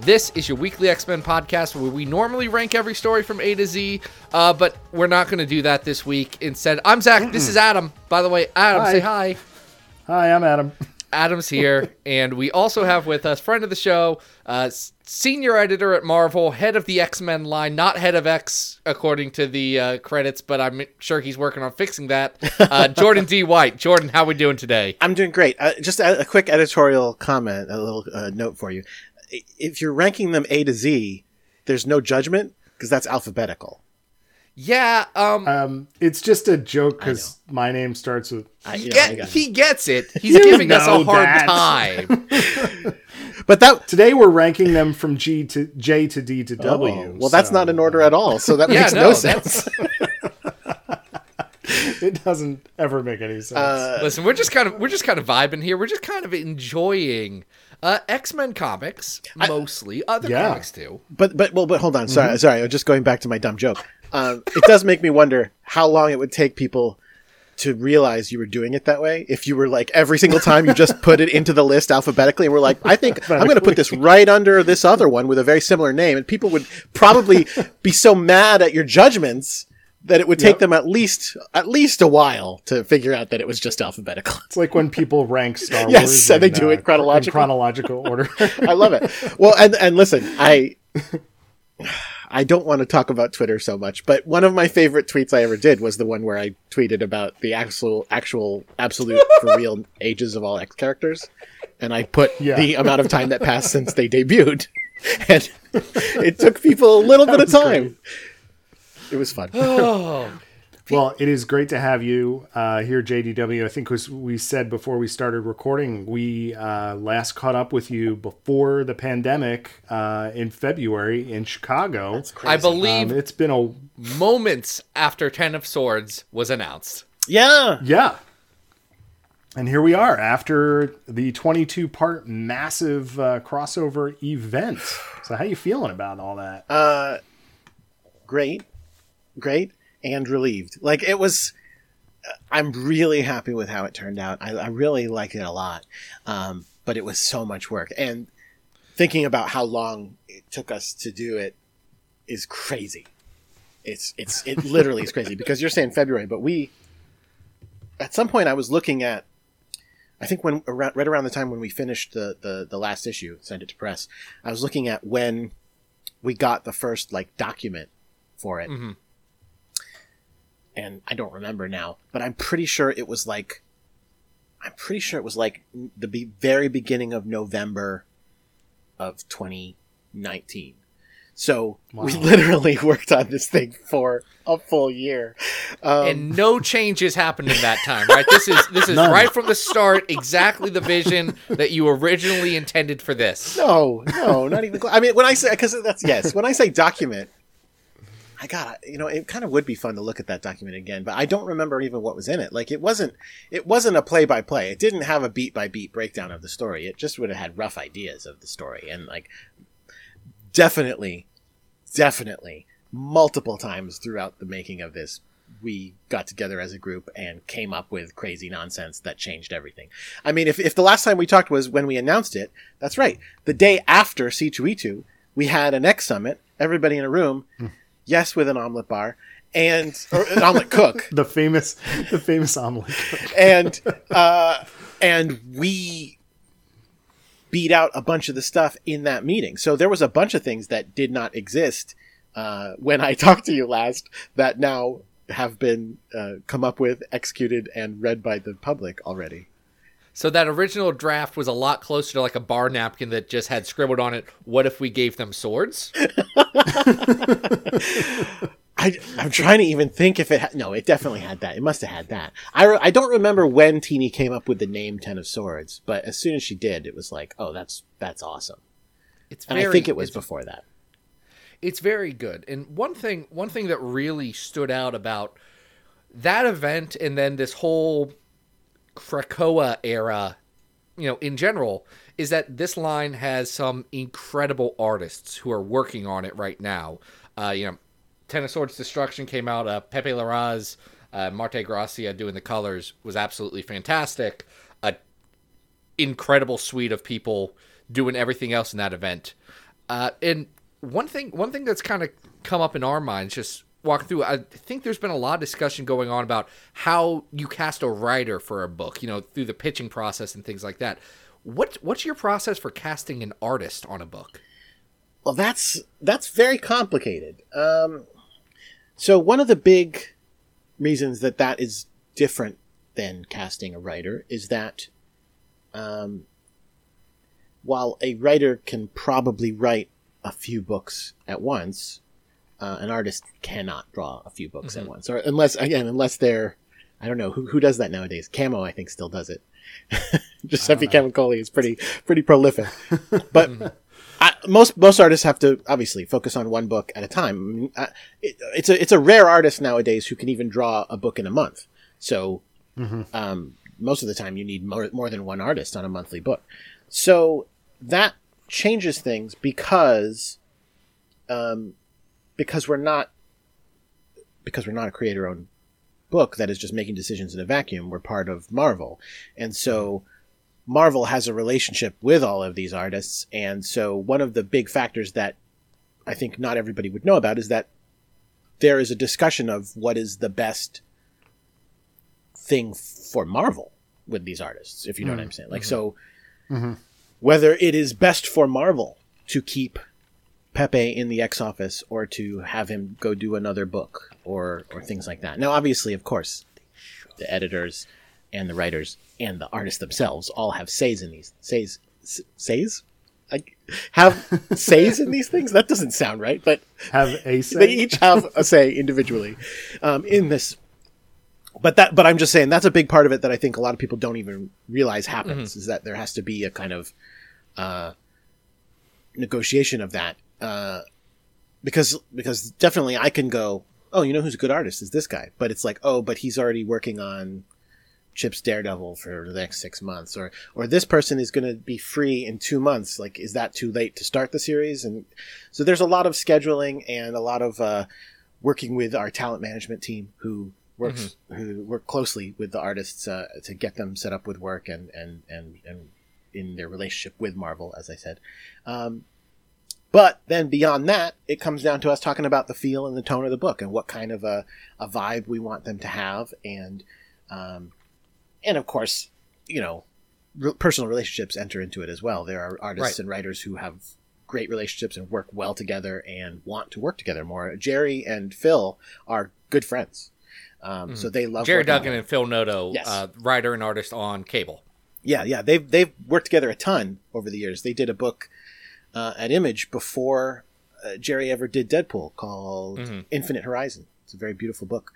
This is your weekly X Men podcast where we normally rank every story from A to Z, uh, but we're not going to do that this week. Instead, I'm Zach. This is Adam. By the way, Adam, Hi. say hi. Hi, I'm Adam. Adam's here, and we also have with us friend of the show, uh, senior editor at Marvel, head of the X Men line, not head of X according to the uh, credits, but I'm sure he's working on fixing that. Uh, Jordan D. White. Jordan, how are we doing today? I'm doing great. Uh, just a, a quick editorial comment, a little uh, note for you. I- If you're ranking them A to Z, there's no judgment because that's alphabetical. Yeah, um, Um, it's just a joke because my name starts with. I, he, you know, get- I he gets it. He's giving us a hard that. time. but that Today we're ranking them from G to J to D to W. oh, well, that's not in order at all. So that Yeah, makes no, no, sense. It doesn't ever make any sense. Uh, Listen, we're just kind of we're just kind of vibing here. We're just kind of enjoying uh, X Men comics mostly, other Yeah. comics too. But but well, but hold on. Mm-hmm. Sorry, sorry. I'm just going back to my dumb joke. Um, it does make me wonder how long it would take people to realize you were doing it that way. If you were like every single time you just put it into the list alphabetically, and we're like, I think I'm going to put this right under this other one with a very similar name, and people would probably be so mad at your judgments that it would take Yep. them at least at least a while to figure out that it was just alphabetical. it's like when people rank Star Yes, Wars. so they in, do it uh, chronological. in chronological order. I love it. Well, and and listen, I I don't want to talk about Twitter so much, but one of my favorite tweets I ever did was the one where I tweeted about the actual actual absolute for real ages of all X characters, and I put Yeah. the amount of time that passed since they debuted, and it took people a little bit of time. It was fun. Oh, well, it is great to have you uh, here, JDW. I think as we said before we started recording, we uh, last caught up with you before the pandemic uh, in February in Chicago. I believe Um, it's been a moments after Ten of Swords was announced. Yeah, Yeah. And here we are after the 22 part massive uh, crossover event. So how you feeling about all that? Uh, great, great, and relieved. Like it was. I'm really happy with how it turned out. I, I really liked it a lot, um, but it was so much work. And thinking about how long it took us to do it is crazy. It's it's it literally is crazy because you're saying February, but we at some point I was looking at. I think when around, right around the time when we finished the, the the last issue, sent it to press, I was looking at when we got the first like document for it. Mhm. And I don't remember now, but I'm pretty sure it was like I'm pretty sure it was like the be- very beginning of November of 2019. So we literally worked on this thing for a full year. Um, and no changes happened in that time, right? This is this is None. right from the start, exactly the vision that you originally intended for this. No, no, not even. Close. I mean, when I say because that's yes, when I say document, I got you know it kind of would be fun to look at that document again, but I don't remember even what was in it. Like it wasn't it wasn't a play by play. It didn't have a beat by beat breakdown of the story. It just would have had rough ideas of the story and like definitely, definitely multiple times throughout the making of this. We got together as a group and came up with crazy nonsense that changed everything. I mean, if, if the last time we talked was when we announced it, that's right. The day after C2E2, we had an X Summit, everybody in a room, hmm. Yes, with an omelet bar, and, an omelet cook. The famous, the famous omelet. and, uh, and we beat out a bunch of the stuff in that meeting. So there was a bunch of things that did not exist, uh, when I talked to you last that now have been, uh, come up with, executed, and read by the public already. So that original draft was a lot closer to like a bar napkin that just had scribbled on it, "What if we gave them swords?" I, I'm trying to even think if it had, no, it definitely had that. It must have had that. I, re- I don't remember when Tini came up with the name Ten of Swords, but as soon as she did, it was like, oh, that's, that's awesome. It's And very, I think it was before that. It's very good. And one thing one thing that really stood out about that event and then this whole Krakoa era, you know, in general, is that this line has some incredible artists who are working on it right now. Uh, you know, Ten of Swords Destruction came out. Uh, Pepe Larraz, uh, Marte Gracia doing the colors was absolutely fantastic. A incredible suite of people doing everything else in that event. Uh, and one thing, one thing that's kind of come up in our minds, just walk through. I think there's been a lot of discussion going on about how you cast a writer for a book. You know, through the pitching process and things like that. What what's your process for casting an artist on a book? Well, that's that's very complicated. Um, so one of the big reasons that that is different than casting a writer is that um, while a writer can probably write a few books at once, uh, an artist cannot draw a few books at once, or unless again, unless they're I don't know who who does that nowadays. Camo, I think, still does it. Giuseppe Camuncoli is pretty pretty prolific, but I, most most artists have to obviously focus on one book at a time. I mean, I, it, it's a it's a rare artist nowadays who can even draw a book in a month. So um, most of the time, you need more more than one artist on a monthly book. So that changes things because um, because we're not because we're not a creator owned book that is just making decisions in a vacuum. We're part of Marvel, and so Marvel has a relationship with all of these artists. And so one of the big factors that I think not everybody would know about is that there is a discussion of what is the best thing for Marvel with these artists, if you know what mm-hmm. I'm saying. Like, mm-hmm. so mm-hmm. whether it is best for Marvel to keep Pepe in the ex office or to have him go do another book or, or things like that. Now, obviously, of course, the editors and the writers and the artists themselves all have says in these says says like have says in these things that doesn't sound right but Have a say. they each have a say individually um, in this but that but i'm just saying that's a big part of it that i think a lot of people don't even realize happens is that there has to be a kind of uh, negotiation of that uh, because because definitely i can go oh you know who's a good artist is this guy but it's like oh but he's already working on Chip's Daredevil for the next six months, or or this person is going to be free in two months. Like, is that too late to start the series? And so there's a lot of scheduling and a lot of uh, working with our talent management team who works who work closely with the artists uh, to get them set up with work and and and and in their relationship with Marvel, as I said. Um, but then beyond that, it comes down to us talking about the feel and the tone of the book and what kind of a, a vibe we want them to have and um, and of course, you know, re- personal relationships enter into it as well. There are artists Right. and writers who have great relationships and work well together and want to work together more. Gerry and Phil are good friends, um, so they love Gerry Duggan and Phil Noto, Yes. uh, writer and artist on Cable. Yeah, yeah, they've they've worked together a ton over the years. They did a book uh, at Image before uh, Gerry ever did Deadpool called Mhm. Infinite Horizon. It's a very beautiful book,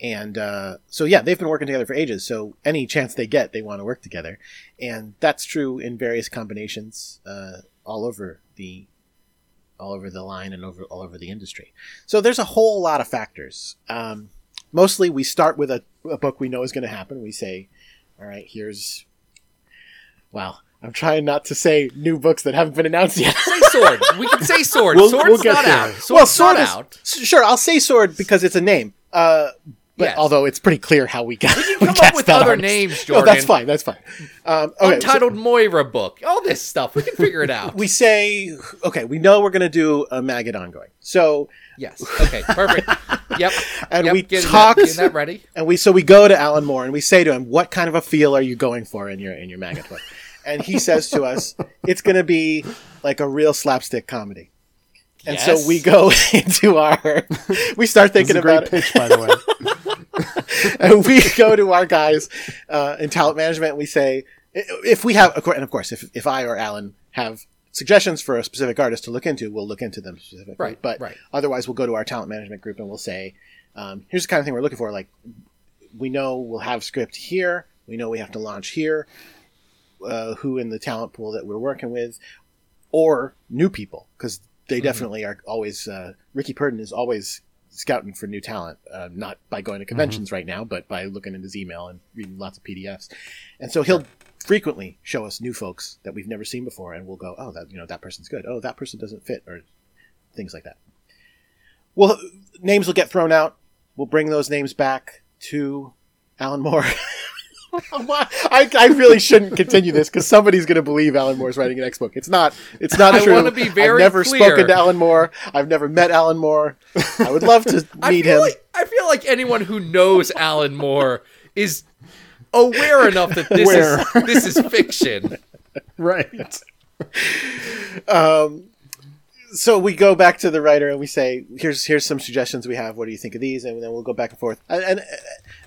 and uh, so yeah, they've been working together for ages. So any chance they get, they want to work together, and that's true in various combinations uh, all over the all over the line and over all over the industry. So there's a whole lot of factors. Um, mostly, we start with a, a book we know is going to happen. We say, "All right, here's." Wow, I'm trying not to say new books that haven't been announced yet. Say sword. we can say sword. We'll- Sword's we'll not there. out. Sword's well, sword not is out. sure. I'll say sword because it's a name. Uh, but Yes. although it's pretty clear how we got, we can come up with other artist. names, No, that's fine. That's fine. Um, okay, so Untitled Moira book. All this stuff. We can figure it out. we say okay. We know we're going to do a Maggot ongoing. So yes. Okay. Perfect. Yep. and Yep, we talk that, that ready. and we so we go to Alan Moore and we say to him, "What kind of a feel are you going for in your in your Maggot book?" And he says to us, "It's going to be like a real slapstick comedy." And Yes. so we go into our, we start This is thinking a about great it. pitch, by the way. and we go to our guys uh, in talent management. And we say if we have, and of course, if if I or Alan have suggestions for a specific artist to look into, we'll look into them specifically. Right, But right. otherwise, we'll go to our talent management group and we'll say, um, "Here's the kind of thing we're looking for. Like, we know we'll have script here. We know we have to launch here. Uh, who in the talent pool that we're working with, or new people, because they definitely are always. Uh, Rickey Purdin is always scouting for new talent, uh, not by going to conventions right now, but by looking in his email and reading lots of PDFs. And so he'll frequently show us new folks that we've never seen before, and we'll go, "Oh, that you know that person's good. Oh, that person doesn't fit," or things like that. Well, names will get thrown out. We'll bring those names back to Alan Moore. I, I really shouldn't continue this because somebody's going to believe Alan Moore's writing an X book. It's not. It's not I true. wanna be very I've never clear. spoken to Alan Moore. I've never met Alan Moore. I would love to meet him. like I feel like anyone who knows Alan Moore is aware enough that this Aware. is this is fiction. Right. Um, so we go back to the writer and we say, "Here's here's some suggestions we have. What do you think of these?" And then we'll go back and forth. And and,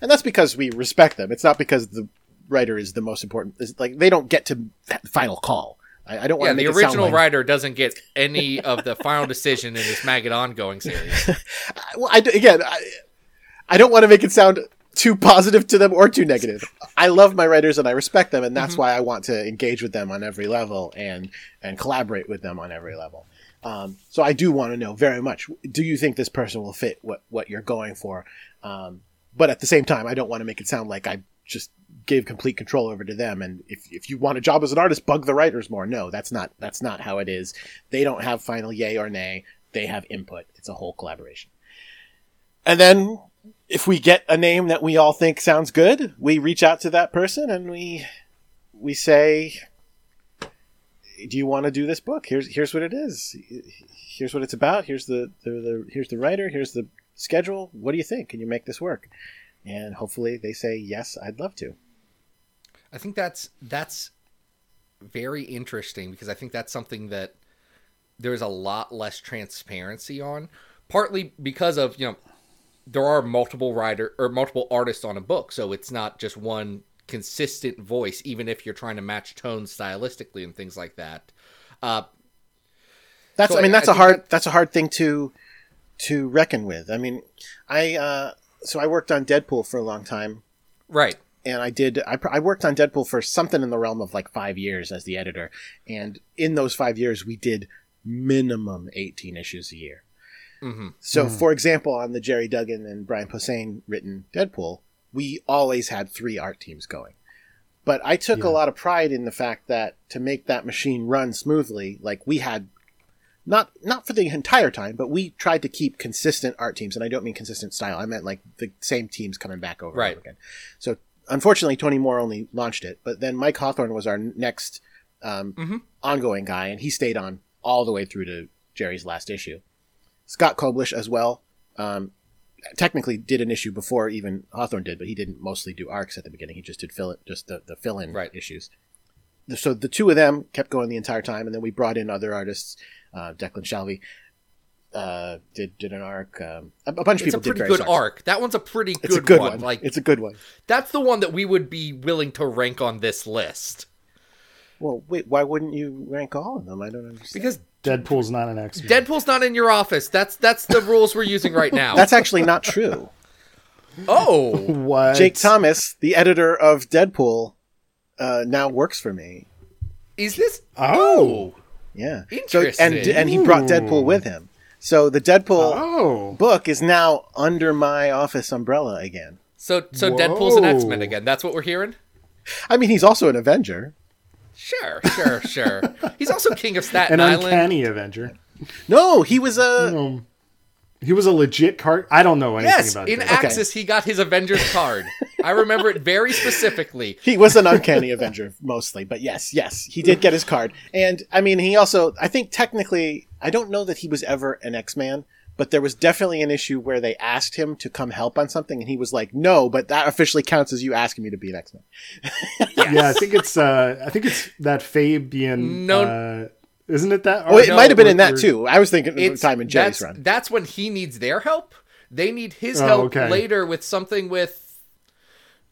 and that's because we respect them. It's not because the writer is the most important. It's like they don't get to that final call. I, I don't want Yeah, the original like- writer doesn't get any of the final decision in this Maggot ongoing series. well, I, again, I, I don't want to make it sound too positive to them or too negative. I love my writers and I respect them, and that's mm-hmm. why I want to engage with them on every level and and collaborate with them on every level. Um, so I do want to know very much. Do you think this person will fit what what you're going for? Um, but at the same time, I don't want to make it sound like I just gave complete control over to them. And if, if you want a job as an artist, bug the writers more. No, that's not that's not how it is. They don't have final yay or nay. They have input. It's a whole collaboration. And then if we get a name that we all think sounds good, we reach out to that person and we we say, "Do you want to do this book? Here's here's what it is. Here's what it's about. Here's the, the, the here's the writer. Here's the schedule. What do you think? Can you make this work?" And hopefully they say, "Yes, I'd love to." I think that's that's very interesting because I think that's something that there's a lot less transparency on. Partly because of you know there are multiple writer or multiple artists on a book, so it's not just one consistent voice. Even if you're trying to match tones stylistically and things like that. Uh, That's So I mean I- that's I a hard that- that's a hard thing to to reckon with. I mean, I uh, so I worked on Deadpool for a long time, right. and I did I, I worked on Deadpool for something in the realm of like five years as the editor, and in those five years we did minimum eighteen issues a year. hmm So, for example, on the Gerry Duggan and Brian Posehn written Deadpool, we always had three art teams going. But I took a lot of pride in the fact that to make that machine run smoothly, like we had not not for the entire time, but we tried to keep consistent art teams, and I don't mean consistent style. I meant like the same teams coming back over Right. and over again. So unfortunately, Tony Moore only launched it, but then Mike Hawthorne was our next um, Mhm. ongoing guy, and he stayed on all the way through to Gerry's last issue. Scott Koblish as well. Um, technically did an issue before even Hawthorne did, but he didn't mostly do arcs at the beginning. He just did fill it, just the, the fill in Right. issues. So the two of them kept going the entire time, and then we brought in other artists. Uh, Declan Shalvey uh, did did an arc. Um, a, a bunch of It's a people did pretty good arcs. arc. That one's a pretty good, It's a good one. one. Like it's a good one. that's the one that we would be willing to rank on this list Well, wait, why wouldn't you rank all of them? I don't understand. because Deadpool's not an X Deadpool's not in your office. That's that's the rules we're using right now. That's actually not true. oh, What? Jake Thomas, the editor of Deadpool, uh, now works for me. is this? Oh. Yeah. So and and he brought Deadpool with him. So the Deadpool Oh. book is now under my office umbrella again. So so Deadpool's an Whoa. X Men again. That's what we're hearing. I mean, he's also an Avenger. Sure, sure, sure. He's also king of Staten An Island. uncanny Avenger. No, he was a. Um, he was a legit card. I don't know anything Yes, about in Deadpool. Axis he got his Avengers card. I remember it very specifically. He was an uncanny Avenger mostly, but yes, yes, he did get his card. And I mean, he also, I think technically, I don't know that he was ever an X Man, but there was definitely an issue where they asked him to come help on something, and he was like, "No, but that officially counts as you asking me to be an X Man." Yeah, I think it's uh I think it's that Fabian No. uh isn't it that? Oh, it no, might have been in that too. I was thinking of It's time in Gerry's that's, run. That's when he needs their help. They need his Oh, help okay. later with something with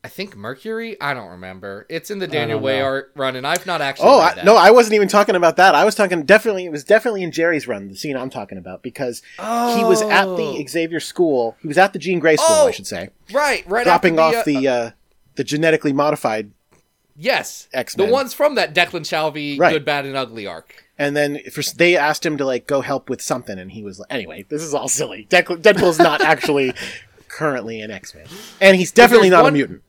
I think Mercury. I don't remember. It's in the Daniel Way art run, and I've not actually. Oh I, no, I wasn't even talking about that. I was talking definitely. It was definitely in Gerry's run, the scene I'm talking about, because he was at Oh. the Xavier School. He was at the Jean Grey School, Oh, I should say, right, right. dropping off the, uh, the uh, the genetically modified yes, X-Men. the ones from that Declan Shalvey Right. Good, Bad, and Ugly arc. and then for, they asked him to like go help with something, and he was like, "Anyway, this is all silly. Deadpool, Deadpool's not actually currently an X Men, and he's definitely not one- a mutant."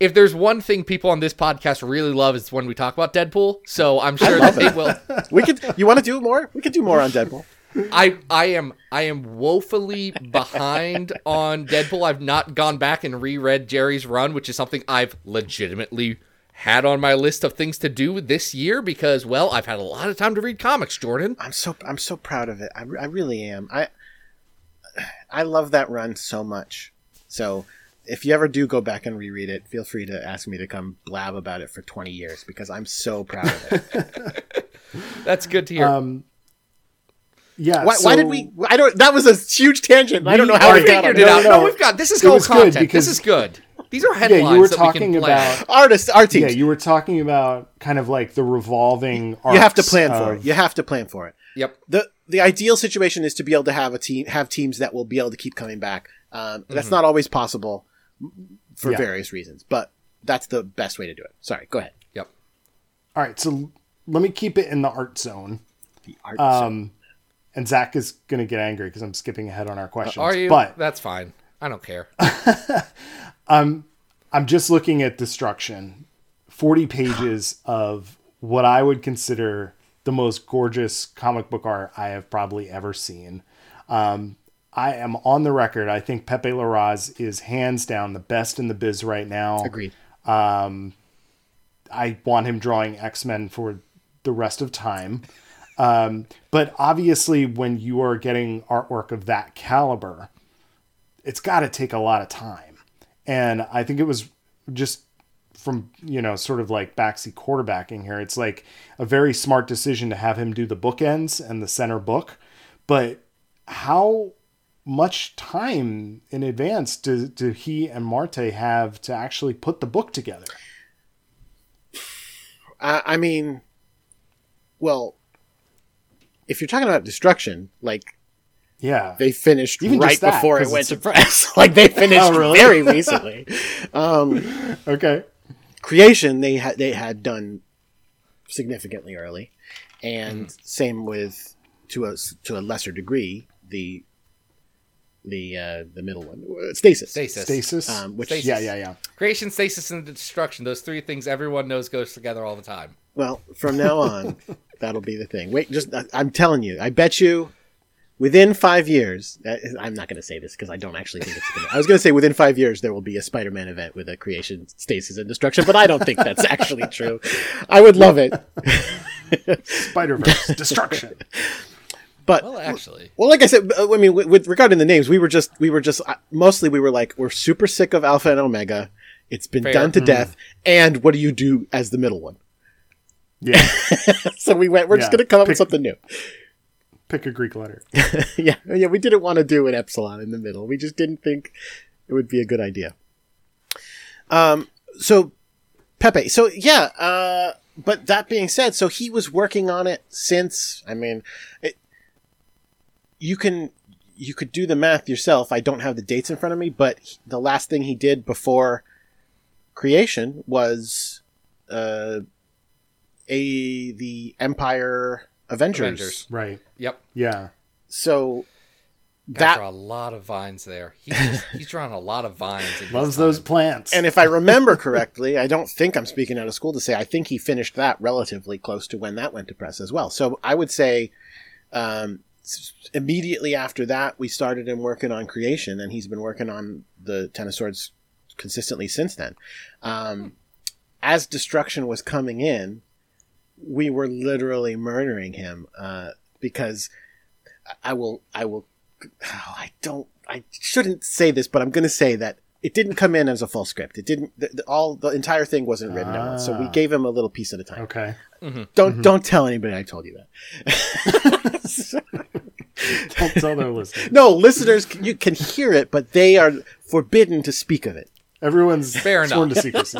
If there's one thing people on this podcast really love, is when we talk about Deadpool. So I'm sure that they will. We could. You want to do more? We could do more on Deadpool. I I am I am woefully behind on Deadpool. I've not gone back and reread Gerry's run, which is something I've legitimately had on my list of things to do this year because well, I've had a lot of time to read comics, Jordan. I'm so I'm so proud of it. I, I really am. I I love that run so much. So if you ever do go back and reread it, feel free to ask me to come blab about it for 20 years because I'm so proud of it. That's good to hear. Um, yeah. why, why did we? I don't. That was a huge tangent. I don't know how we Figured no, it it. out. no, No, no. we've got this is It called was good content. because- this is good. These are headlines Yeah, you were that we talking can about. Artists, our Yeah, you were talking about kind of like the revolving. you have to arcs plan for it. You have to plan for it. Yep. the The ideal situation is to be able to have a team, have teams that will be able to keep coming back. Um, That's not always possible for Yeah. various reasons, but that's the best way to do it. Sorry, go ahead. Yep. All right, so let me keep it in the art zone. The art. Um, and Zach is going to get angry because I'm skipping ahead on our questions. Are you? But That's fine. I don't care. Um, I'm just looking at destruction. 40 pages of what I would consider the most gorgeous comic book art I have probably ever seen. Um, I am on the record. I think Pepe Larraz is hands down the best in the biz right now. Agreed. I want him drawing X Men for the rest of time. Um, but obviously, when you are getting artwork of that caliber, it's got to take a lot of time. And I think it was just from, you know, sort of like backseat quarterbacking here. It's like a very smart decision to have him do the bookends and the center book. But how much time in advance do, do he and Marte have to actually put the book together? I, I mean, well, if you're talking about destruction, like Yeah. they finished Even right just that, before it went to press. like they finished Oh, really? very recently. um, okay. creation they had they had done significantly early, and Mm-hmm. same with to a to a lesser degree the the uh, the middle one uh, stasis. Stasis. Stasis. Um, which- Stasis. Yeah, yeah, yeah. Creation, stasis, and destruction. Those three things everyone knows goes together all the time. Well, from now on, that'll be the thing. Wait, just I- I'm telling you, I bet you, within five years, uh, I'm not going to say this because I don't actually think it's. Gonna, I was going to say within five years there will be a Spider-Man event with a creation, stasis, and destruction, but I don't think that's actually true. I would love it, Spider Verse destruction. But Well, actually, Well, like I said, uh, I mean, with, with regarding the names, we were just, we were just, uh, mostly we were like, we're super sick of Alpha and Omega. It's been Fair. done to death. And what do you do as the middle one? Yeah. so we went, we're just going to come up with something new. Pick a Greek letter. yeah. Yeah. We didn't want to do an epsilon in the middle. We just didn't think it would be a good idea. Um, so Pepe, so yeah, uh, but that being said, so he was working on it since, I mean, it, you can, you could do the math yourself. I don't have the dates in front of me, but he- the last thing he did before creation was, uh, a, the Empyre Avengers. Avengers. Right. Yep. Yeah. So Got that draw a lot of vines there. He's, just, he's drawn a lot of vines. in Loves those plants. And if I remember correctly, I don't think I'm speaking out of school to say I think he finished that relatively close to when that went to press as well. So I would say um, s- immediately after that, we started him working on creation, and he's been working on the Ten of Swords consistently since then. Um, as destruction was coming in, we were literally murdering him uh, because I will, I will, oh, I don't, I shouldn't say this, but I'm going to say that it didn't come in as a full script. It didn't. The, the, all the entire thing wasn't written down, so we Ah. gave him a little piece at a time. okay. Mm-hmm. Don't mm-hmm. don't tell anybody I told you that. Don't tell their listeners. no, listeners, c- you can hear it, but they are forbidden to speak of it. Everyone's Fair sworn enough. to secrecy.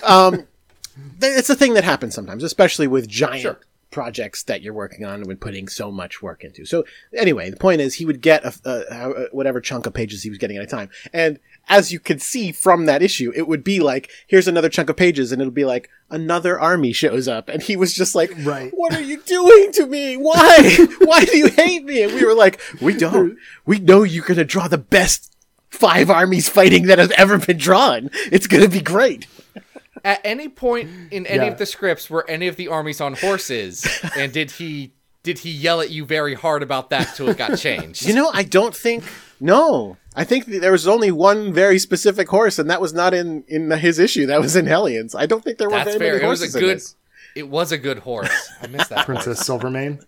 Um, th- It's a thing that happens sometimes, especially with giant Sure. Projects that you're working on and putting so much work into. So anyway, the point is he would get a, a, a- whatever chunk of pages he was getting at a time, and as you could see from that issue, it would be like, here's another chunk of pages, and it'll be like, another army shows up. And he was just like, Right. What are you doing to me? Why? Why do you hate me? And we were like, We don't. We know you're going to draw the best five armies fighting that has ever been drawn. It's going to be great. At any point in any Yeah. of the scripts were any of the armies on horses, and did he did he yell at you very hard about that till it got changed? You know, I don't think. No, I think there was only one very specific horse, and that was not in in his issue. That was in Hellions. I don't think there were That's very fair. many It was a good. this. It was a good horse. I missed that. horse. Princess Silvermane.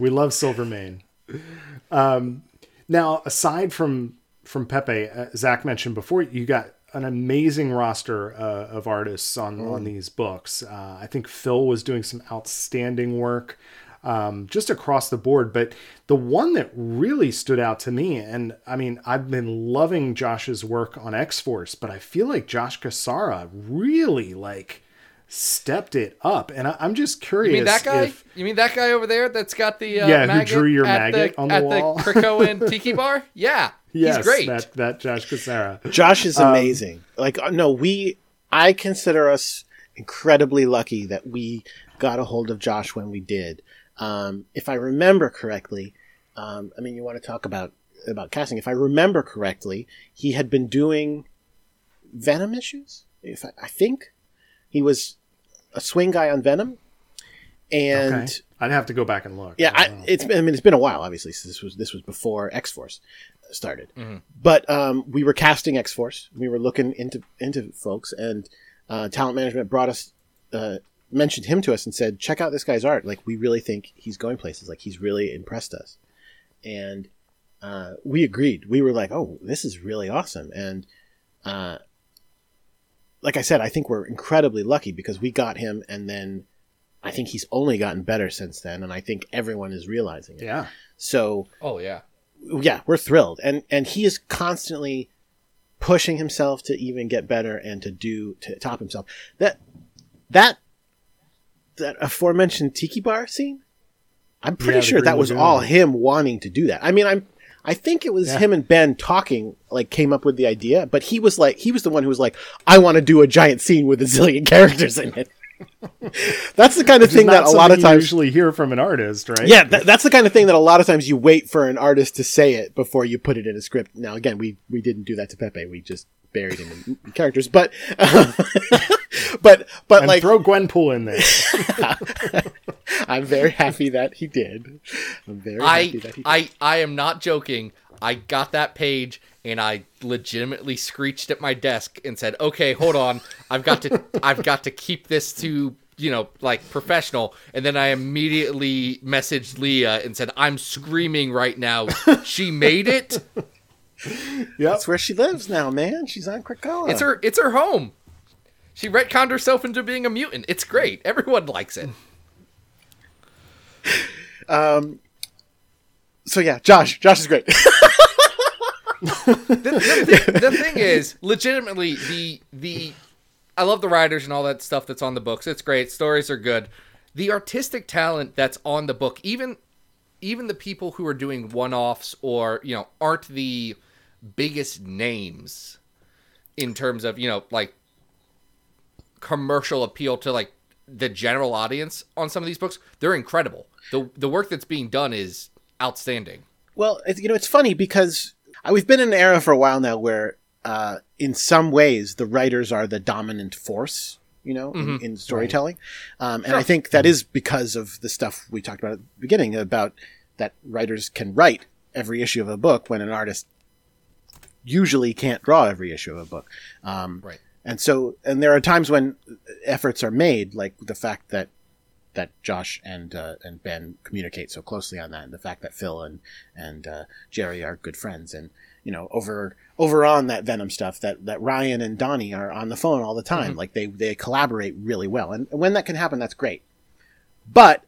We love Silvermane. Um, now, aside from from Pepe, uh, Zach mentioned before, you got an amazing roster uh, of artists on on these books. Uh, I think Phil was doing some outstanding work. Um, just across the board, but the one that really stood out to me, and I mean, I've been loving Josh's work on X Force, but I feel like Josh Cassara really like stepped it up, and I, I'm just curious. You mean that guy? if- you mean that guy over there that's got the uh, Yeah, who drew your at maggot the, on the at wall? the Krakoan Tiki Bar? Yeah, Yes, he's great. That that Josh Cassara. Josh is amazing. like, uh, no, we. I consider us incredibly lucky that we got a hold of Josh when we did. Um, if I remember correctly, um, I mean, you want to talk about about casting. If I remember correctly, he had been doing Venom issues. If I, I think he was a swing guy on Venom, and Okay. I'd have to go back and look. yeah, I I, don't it's been, I mean it's been a while. Obviously, since this was this was before X Force started, but um, we were casting X Force. We were looking into into folks, and uh, talent management brought us uh, mentioned him to us and said, "Check out this guy's art. Like we really think he's going places. Like he's really impressed us." And uh, we agreed. We were like, "Oh, this is really awesome!" And uh, like I said, I think we're incredibly lucky because we got him, and then I think he's only gotten better since then, and I think everyone is realizing it. yeah. So oh yeah. yeah, we're thrilled, and and he is constantly pushing himself to even get better and to do to top himself. That that that aforementioned tiki bar scene, I'm pretty Yeah, sure that was all him wanting to do that. I mean, I'm. I think it was Yeah. him and Ben talking, like came up with the idea, but he was like, he was the one who was like, I want to do a giant scene with a zillion characters in it. That's the kind of Which thing that a lot of times usually hear from an artist, right? yeah, that, that's the kind of thing that a lot of times you wait for an artist to say it before you put it in a script. Now, again, we we didn't do that to Pepe. We just buried him in, in characters, but but but and like throw Gwenpool in there. I'm very happy that he did. I'm very happy that he. Did. I I am not joking. I got that page and I legitimately screeched at my desk and said, "Okay, hold on. I've got to I've got to keep this to, you know, like professional." And then I immediately messaged Leah and said, "I'm screaming right now. She made it. Yep. That's where she lives now, man. She's on Krakoa. It's her it's her home. She retconned herself into being a mutant. It's great. Everyone likes it." um So yeah, Josh. Josh is great. the, the, thing, the thing is, legitimately, the the I love the writers and all that stuff that's on the books. It's great. Stories are good. The artistic talent that's on the book, even even the people who are doing one offs or you know aren't the biggest names in terms of you know like commercial appeal to like the general audience on some of these books, they're incredible. the The work that's being done is outstanding. Well, it's, you know, it's funny because we've been in an era for a while now where, uh, in some ways, the writers are the dominant force. You know, in, in storytelling, um, and I think that is because of the stuff we talked about at the beginning about that writers can write every issue of a book when an artist usually can't draw every issue of a book. Um, Right. and so, and there are times when efforts are made, like the fact that that Josh and uh, and Ben communicate so closely on that, and the fact that Phil and and uh, Gerry are good friends, and you know over over on that Venom stuff, that that Ryan and Donny are on the phone all the time, like they they collaborate really well, and when that can happen, that's great. But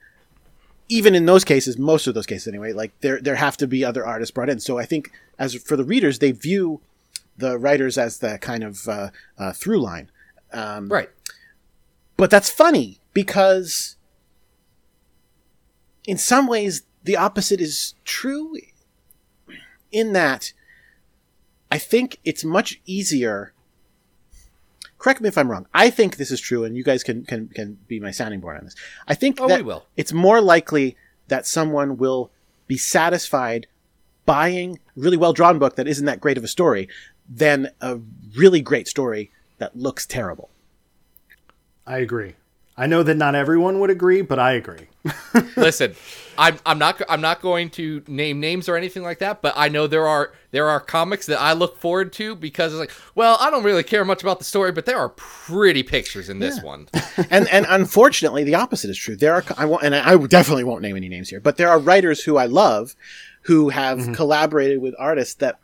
even in those cases, most of those cases anyway, like there there have to be other artists brought in. So I think as for the readers, they view the writers as the kind of uh, uh, through line. Um, Right. but that's funny because in some ways the opposite is true in that I think it's much easier. Correct me if I'm wrong. I think this is true, and you guys can can can be my sounding board on this. I think Oh, that we will. it's more likely that someone will be satisfied buying a really well drawn book that isn't that great of a story than a really great story that looks terrible. I agree. I know that not everyone would agree, but I agree. Listen, I'm I'm not I'm not going to name names or anything like that, but I know there are there are comics that I look forward to because it's like, well, I don't really care much about the story, but there are pretty pictures in this one. and and unfortunately, the opposite is true. There are I won't, and I definitely won't name any names here, but there are writers who I love who have mm-hmm. collaborated with artists that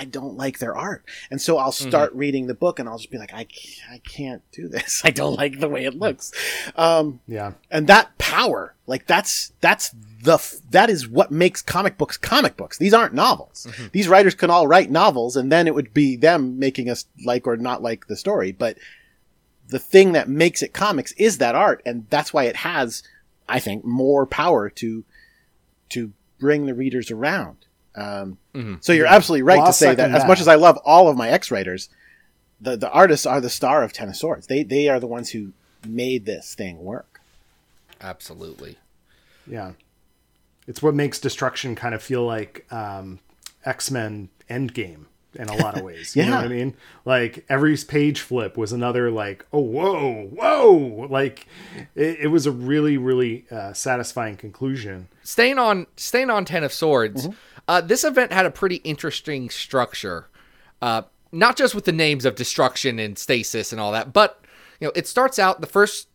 I don't like their art, and so I'll start reading the book and I'll just be like, I can't, I can't do this. I don't like the way it looks. Um, Yeah. and that power like that's that's the f- that is what makes comic books comic books. These aren't novels. These writers can all write novels and then it would be them making us like or not like the story. But the thing that makes it comics is that art. And that's why it has i think more power to to bring the readers around um, so you're absolutely right Well, to say that, second as much as i love all of my x writers the, the artists are the star of ten of swords they they are the ones who made this thing work Absolutely. Yeah. It's what makes Destruction kind of feel like um, X Men Endgame in a lot of ways. yeah. You know what I mean? Like every page flip was another, like, oh, whoa, whoa. Like it, it was a really, really uh, satisfying conclusion. staying on staying on ten of swords uh, this event had a pretty interesting structure uh, not just with the names of destruction and stasis and all that but you know it starts out the first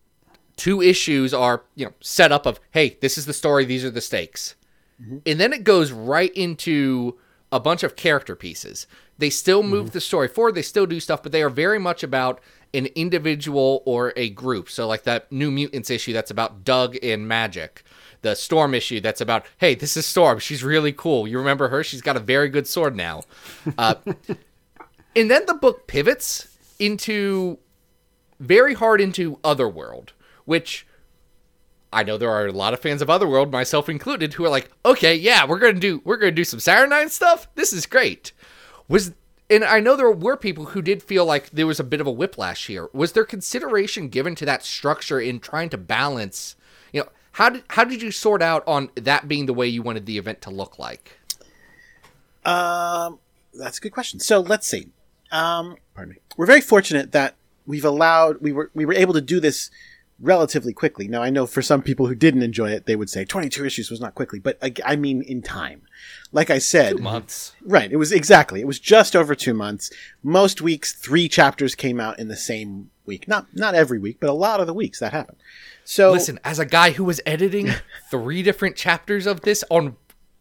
two issues are you know set up of hey this is the story these are the stakes. And then it goes right into a bunch of character pieces. They still move the story forward they still do stuff but they are very much about an individual or a group. So like that new mutants issue that's about doug and Magik the storm issue that's about hey this is storm she's really cool you remember her she's got a very good sword now uh, and then the book pivots into very hard into otherworld which I know there are a lot of fans of Otherworld, myself included, who are like, "Okay, yeah, we're gonna do we're gonna do some Saturnine stuff. This is great." Was and I know there were people who did feel like there was a bit of a whiplash here. Was there consideration given to that structure in trying to balance? You know, how did how did you sort out on that being the way you wanted the event to look like? Um, that's a good question. So let's see. Um, pardon me. We're very fortunate that we've allowed we were we were able to do this relatively quickly. Now I know for some people who didn't enjoy it, they would say 22 issues was not quickly, but I, I mean in time. Like I said, Months. right? It was exactly. It was just over two months. Most weeks, three chapters came out in the same week. Not not every week, but a lot of the weeks that happened. So Listen, as a guy who was editing three different chapters of this on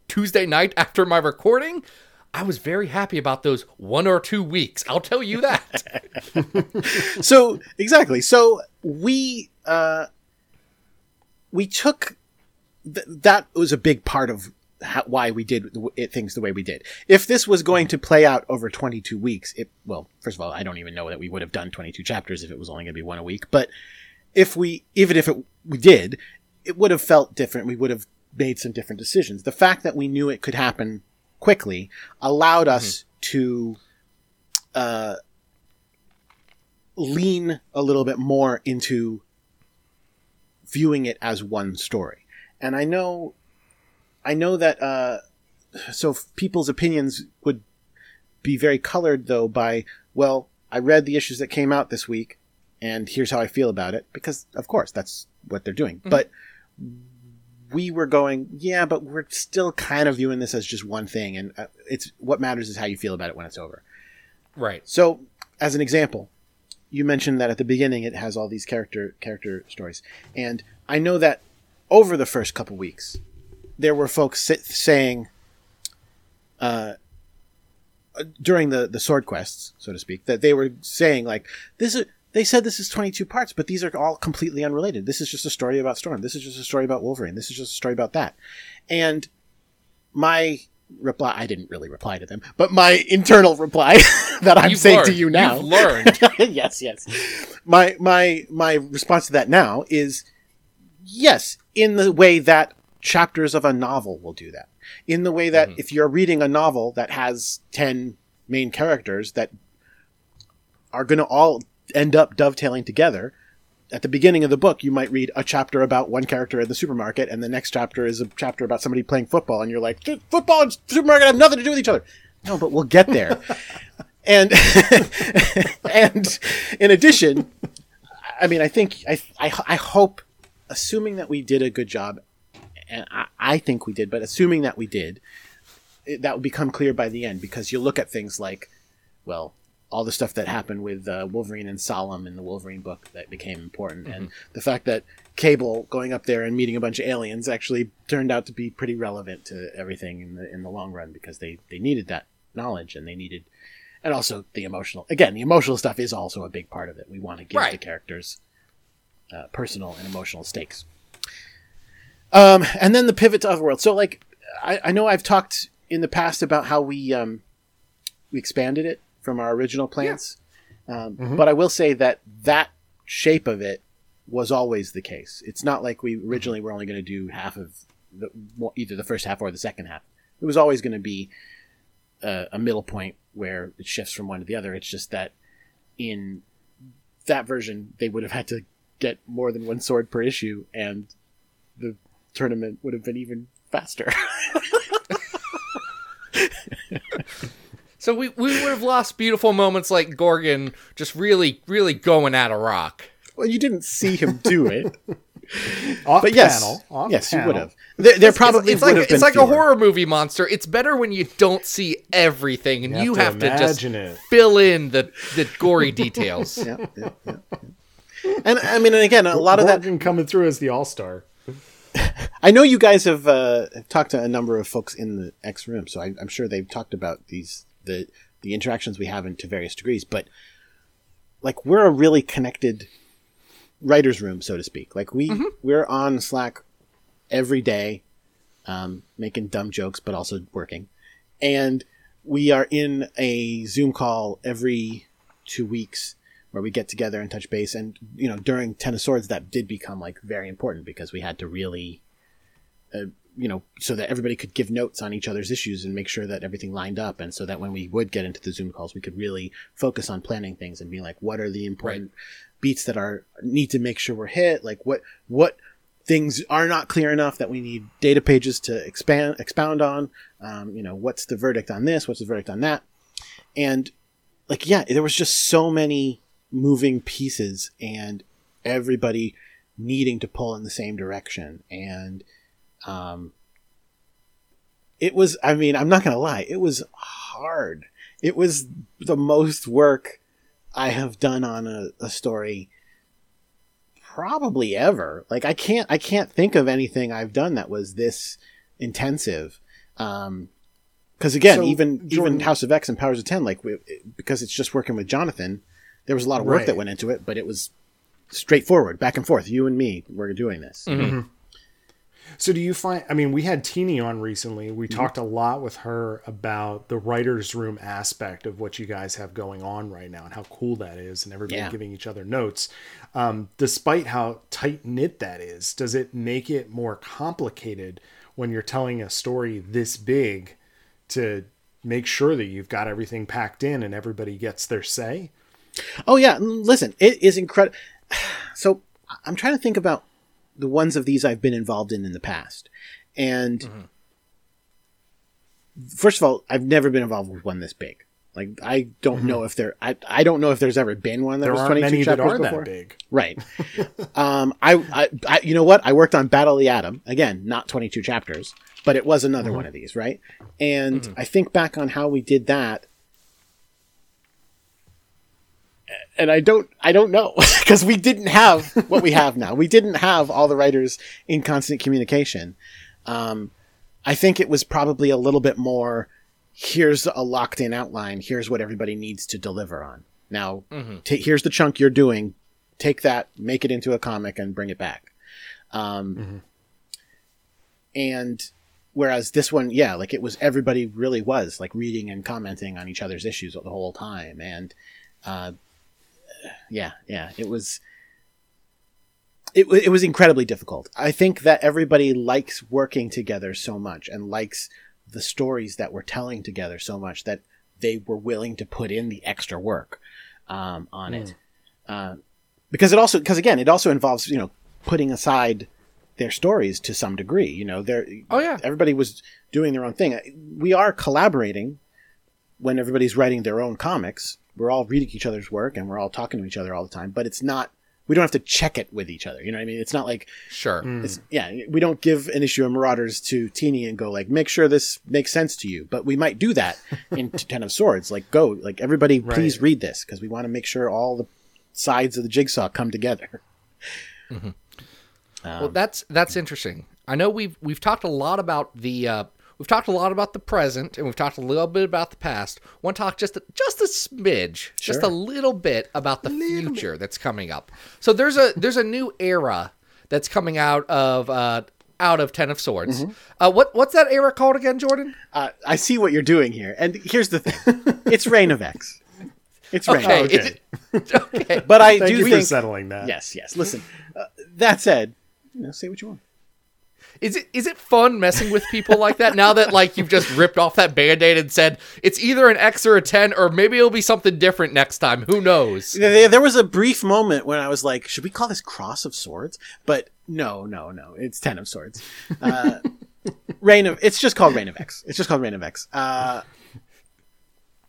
Tuesday night after my recording, I was very happy about those one or two weeks. I'll tell you that. so exactly so we uh we took th- that was a big part of how, why we did it, things the way we did. If this was going to play out over 22 weeks it well first of all i don't even know that we would have done 22 chapters if it was only going to be one a week but if we even if it we did it would have felt different. We would have made some different decisions. The fact that we knew it could happen quickly allowed us to uh lean a little bit more into viewing it as one story. And I know, I know that, uh, so people's opinions would be very colored though by, well, I read the issues that came out this week and here's how I feel about it because of course that's what they're doing. But we were going, yeah, but we're still kind of viewing this as just one thing and uh, it's what matters is how you feel about it when it's over. right. So, as an example, you mentioned that at the beginning it has all these character character stories, and I know that over the first couple weeks, there were folks saying, uh, during the the sword quests, so to speak, that they were saying like this is. They said this is 22 parts, but these are all completely unrelated. This is just a story about Storm. This is just a story about Wolverine. This is just a story about that. And my reply, I didn't really reply to them, but my internal reply that I'm You've saying to you now. You've learned. yes, yes. My my my response to that now is yes, in the way that chapters of a novel will do that. In the way that mm-hmm. if you're reading a novel that has 10 main characters that are going to all end up dovetailing together. At the beginning of the book, you might read a chapter about one character in the supermarket, and the next chapter is a chapter about somebody playing football, and you're like, football and supermarket have nothing to do with each other. No, but we'll get there. and and in addition, I mean, I think I, I I hope, assuming that we did a good job, and I, I think we did, but assuming that we did, it, that would become clear by the end because you look at things like, well, all the stuff that happened with uh, Wolverine and Solem in the Wolverine book that became important, and the fact that Cable going up there and meeting a bunch of aliens actually turned out to be pretty relevant to everything in the in the long run because they they needed that knowledge and they needed, and also the emotional. Again, the emotional stuff is also a big part of it. We want to give the characters uh, personal and emotional stakes. Um, and then the pivot to other worlds. So, like, I, I know I've talked in the past about how we um, we expanded it from our original plans, um, but I will say that that shape of it was always the case. It's not like we originally were only going to do half of the, either the first half or the second half. It was always going to be a, a middle point where it shifts from one to the other. It's just that in that version, they would have had to get more than one sword per issue, and the tournament would have been even faster. So we, we would have lost beautiful moments like Gorgon just really, really going at a rock. well, you didn't see him do it, Off but yes, panel. Off yes, panel. you would have. There, there probably it's would like have been it's like a horror movie monster. It's better when you don't see everything and you, have, to, just it. fill in the, the gory details. Yeah, yeah, yeah, yeah. And I mean, and again, a lot of that coming through as the all star. I know you guys have, uh, have talked to a number of folks in the X room, so I, I'm sure they've talked about these the the interactions we have in to various degrees. But like, we're a really connected writers' room, so to speak. Like we we're on Slack every day, um, making dumb jokes, but also working, and we are in a Zoom call every two weeks where we get together and touch base. And you know, during Ten of Swords, that did become like very important because we had to really, uh, you know, so that everybody could give notes on each other's issues and make sure that everything lined up, and so that when we would get into the Zoom calls, we could really focus on planning things and being like, what are the important beats that are need to make sure we're hit? Like what what things are not clear enough that we need data pages to expand expound on. Um, you know, what's the verdict on this? What's the verdict on that? And like, yeah, there was just so many moving pieces and everybody needing to pull in the same direction. And um, it was, I mean, I'm not going to lie, it was hard. It was the most work I have done on a, a story probably ever. Like I can't I can't think of anything I've done that was this intensive. Um because again, So, even Jordan- even House of X and Powers of Ten, like we, because it's just working with Jonathan, there was a lot of work Right. that went into it, but it was straightforward, back and forth. You and me were doing this. So do you find? I mean, we had Tini on recently. We Mm-hmm. talked a lot with her about the writers' room aspect of what you guys have going on right now and how cool that is, and everybody Yeah. giving each other notes. Um, despite how tight knit that is, does it make it more complicated when you're telling a story this big to make sure that you've got everything packed in and everybody gets their say? Oh yeah, listen, it is incredible. So I'm trying to think about the ones of these I've been involved in in the past, and mm-hmm. first of all, I've never been involved with one this big. Like I don't mm-hmm. know if there, I, I don't know if there's ever been one that There was 22 many that chapters before. Right. um, I, I, I, you know what? I worked on Battle of the Atom again, not 22 chapters, but it was another mm-hmm. one of these, right? And I think back on how we did that, and I don't, I don't know because we didn't have what we have now. We didn't have all the writers in constant communication. Um, I think it was probably a little bit more. Here's a locked in outline. Here's what everybody needs to deliver on. Now, ta- here's the chunk you're doing. Take that, make it into a comic, and bring it back. Um, And whereas this one, yeah, like it was everybody really was like reading and commenting on each other's issues the whole time, and uh, yeah, yeah, it was. It, it was incredibly difficult. I think that everybody likes working together so much and likes the stories that we're telling together so much that they were willing to put in the extra work um, on it. Uh, because it also, because again, it also involves, you know, putting aside their stories to some degree. You know, they're, Oh, yeah. everybody was doing their own thing. We are collaborating when everybody's writing their own comics. We're all reading each other's work and we're all talking to each other all the time, but it's not, we don't have to check it with each other. You know what I mean? It's not like, Sure. Mm. it's, yeah, we don't give an issue of Marauders to Tini and go like, make sure this makes sense to you. But we might do that in Ten of Swords. Like, go, like everybody, please read this because we want to make sure all the sides of the jigsaw come together. Mm-hmm. Um, well, that's that's interesting. I know we've we've talked a lot about the uh, we've talked a lot about the present, and we've talked a little bit about the past. Want to talk just a, just a smidge, just a little bit about the future that's coming up. So there's a there's a new era that's coming out of uh, out of Ten of Swords. Mm-hmm. Uh, what what's that era called again, Jordan? Uh, I see what you're doing here, and here's the thing: it's Reign of X. It's Reign. Okay, okay. it- okay. But I Thank do you for think settling that. yes, yes. Listen, uh, that said, you know, say what you want. Is it is it fun messing with people like that now that like you've just ripped off that band-aid and said it's either an X or a 10 or maybe it'll be something different next time. Who knows? There, was a brief moment when I was like, should we call this Cross of Swords? But no, no, no. It's Ten of Swords. Uh, Reign of, it's just called Reign of X. It's just called Reign of X. Uh,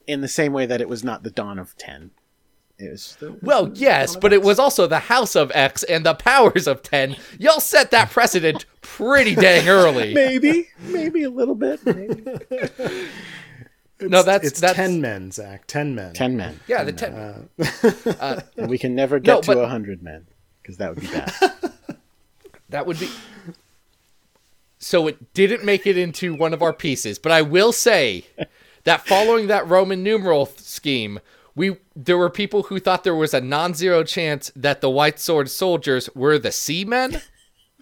in the same way that it was not the Dawn of Ten. It was the, Well, yes, but it was also the House of X and the Powers of 10. Y'all set that precedent pretty dang early. maybe, maybe a little bit. Maybe. no, that's It's that's ten men, Zach. Ten men. Ten men. Yeah, the 10 uh, And we can never get No, to but- a hundred men because that would be bad. That would be So it didn't make it into one of our pieces, but I will say that following that Roman numeral scheme, we there were people who thought there was a non-zero chance that the white sword soldiers were the seamen.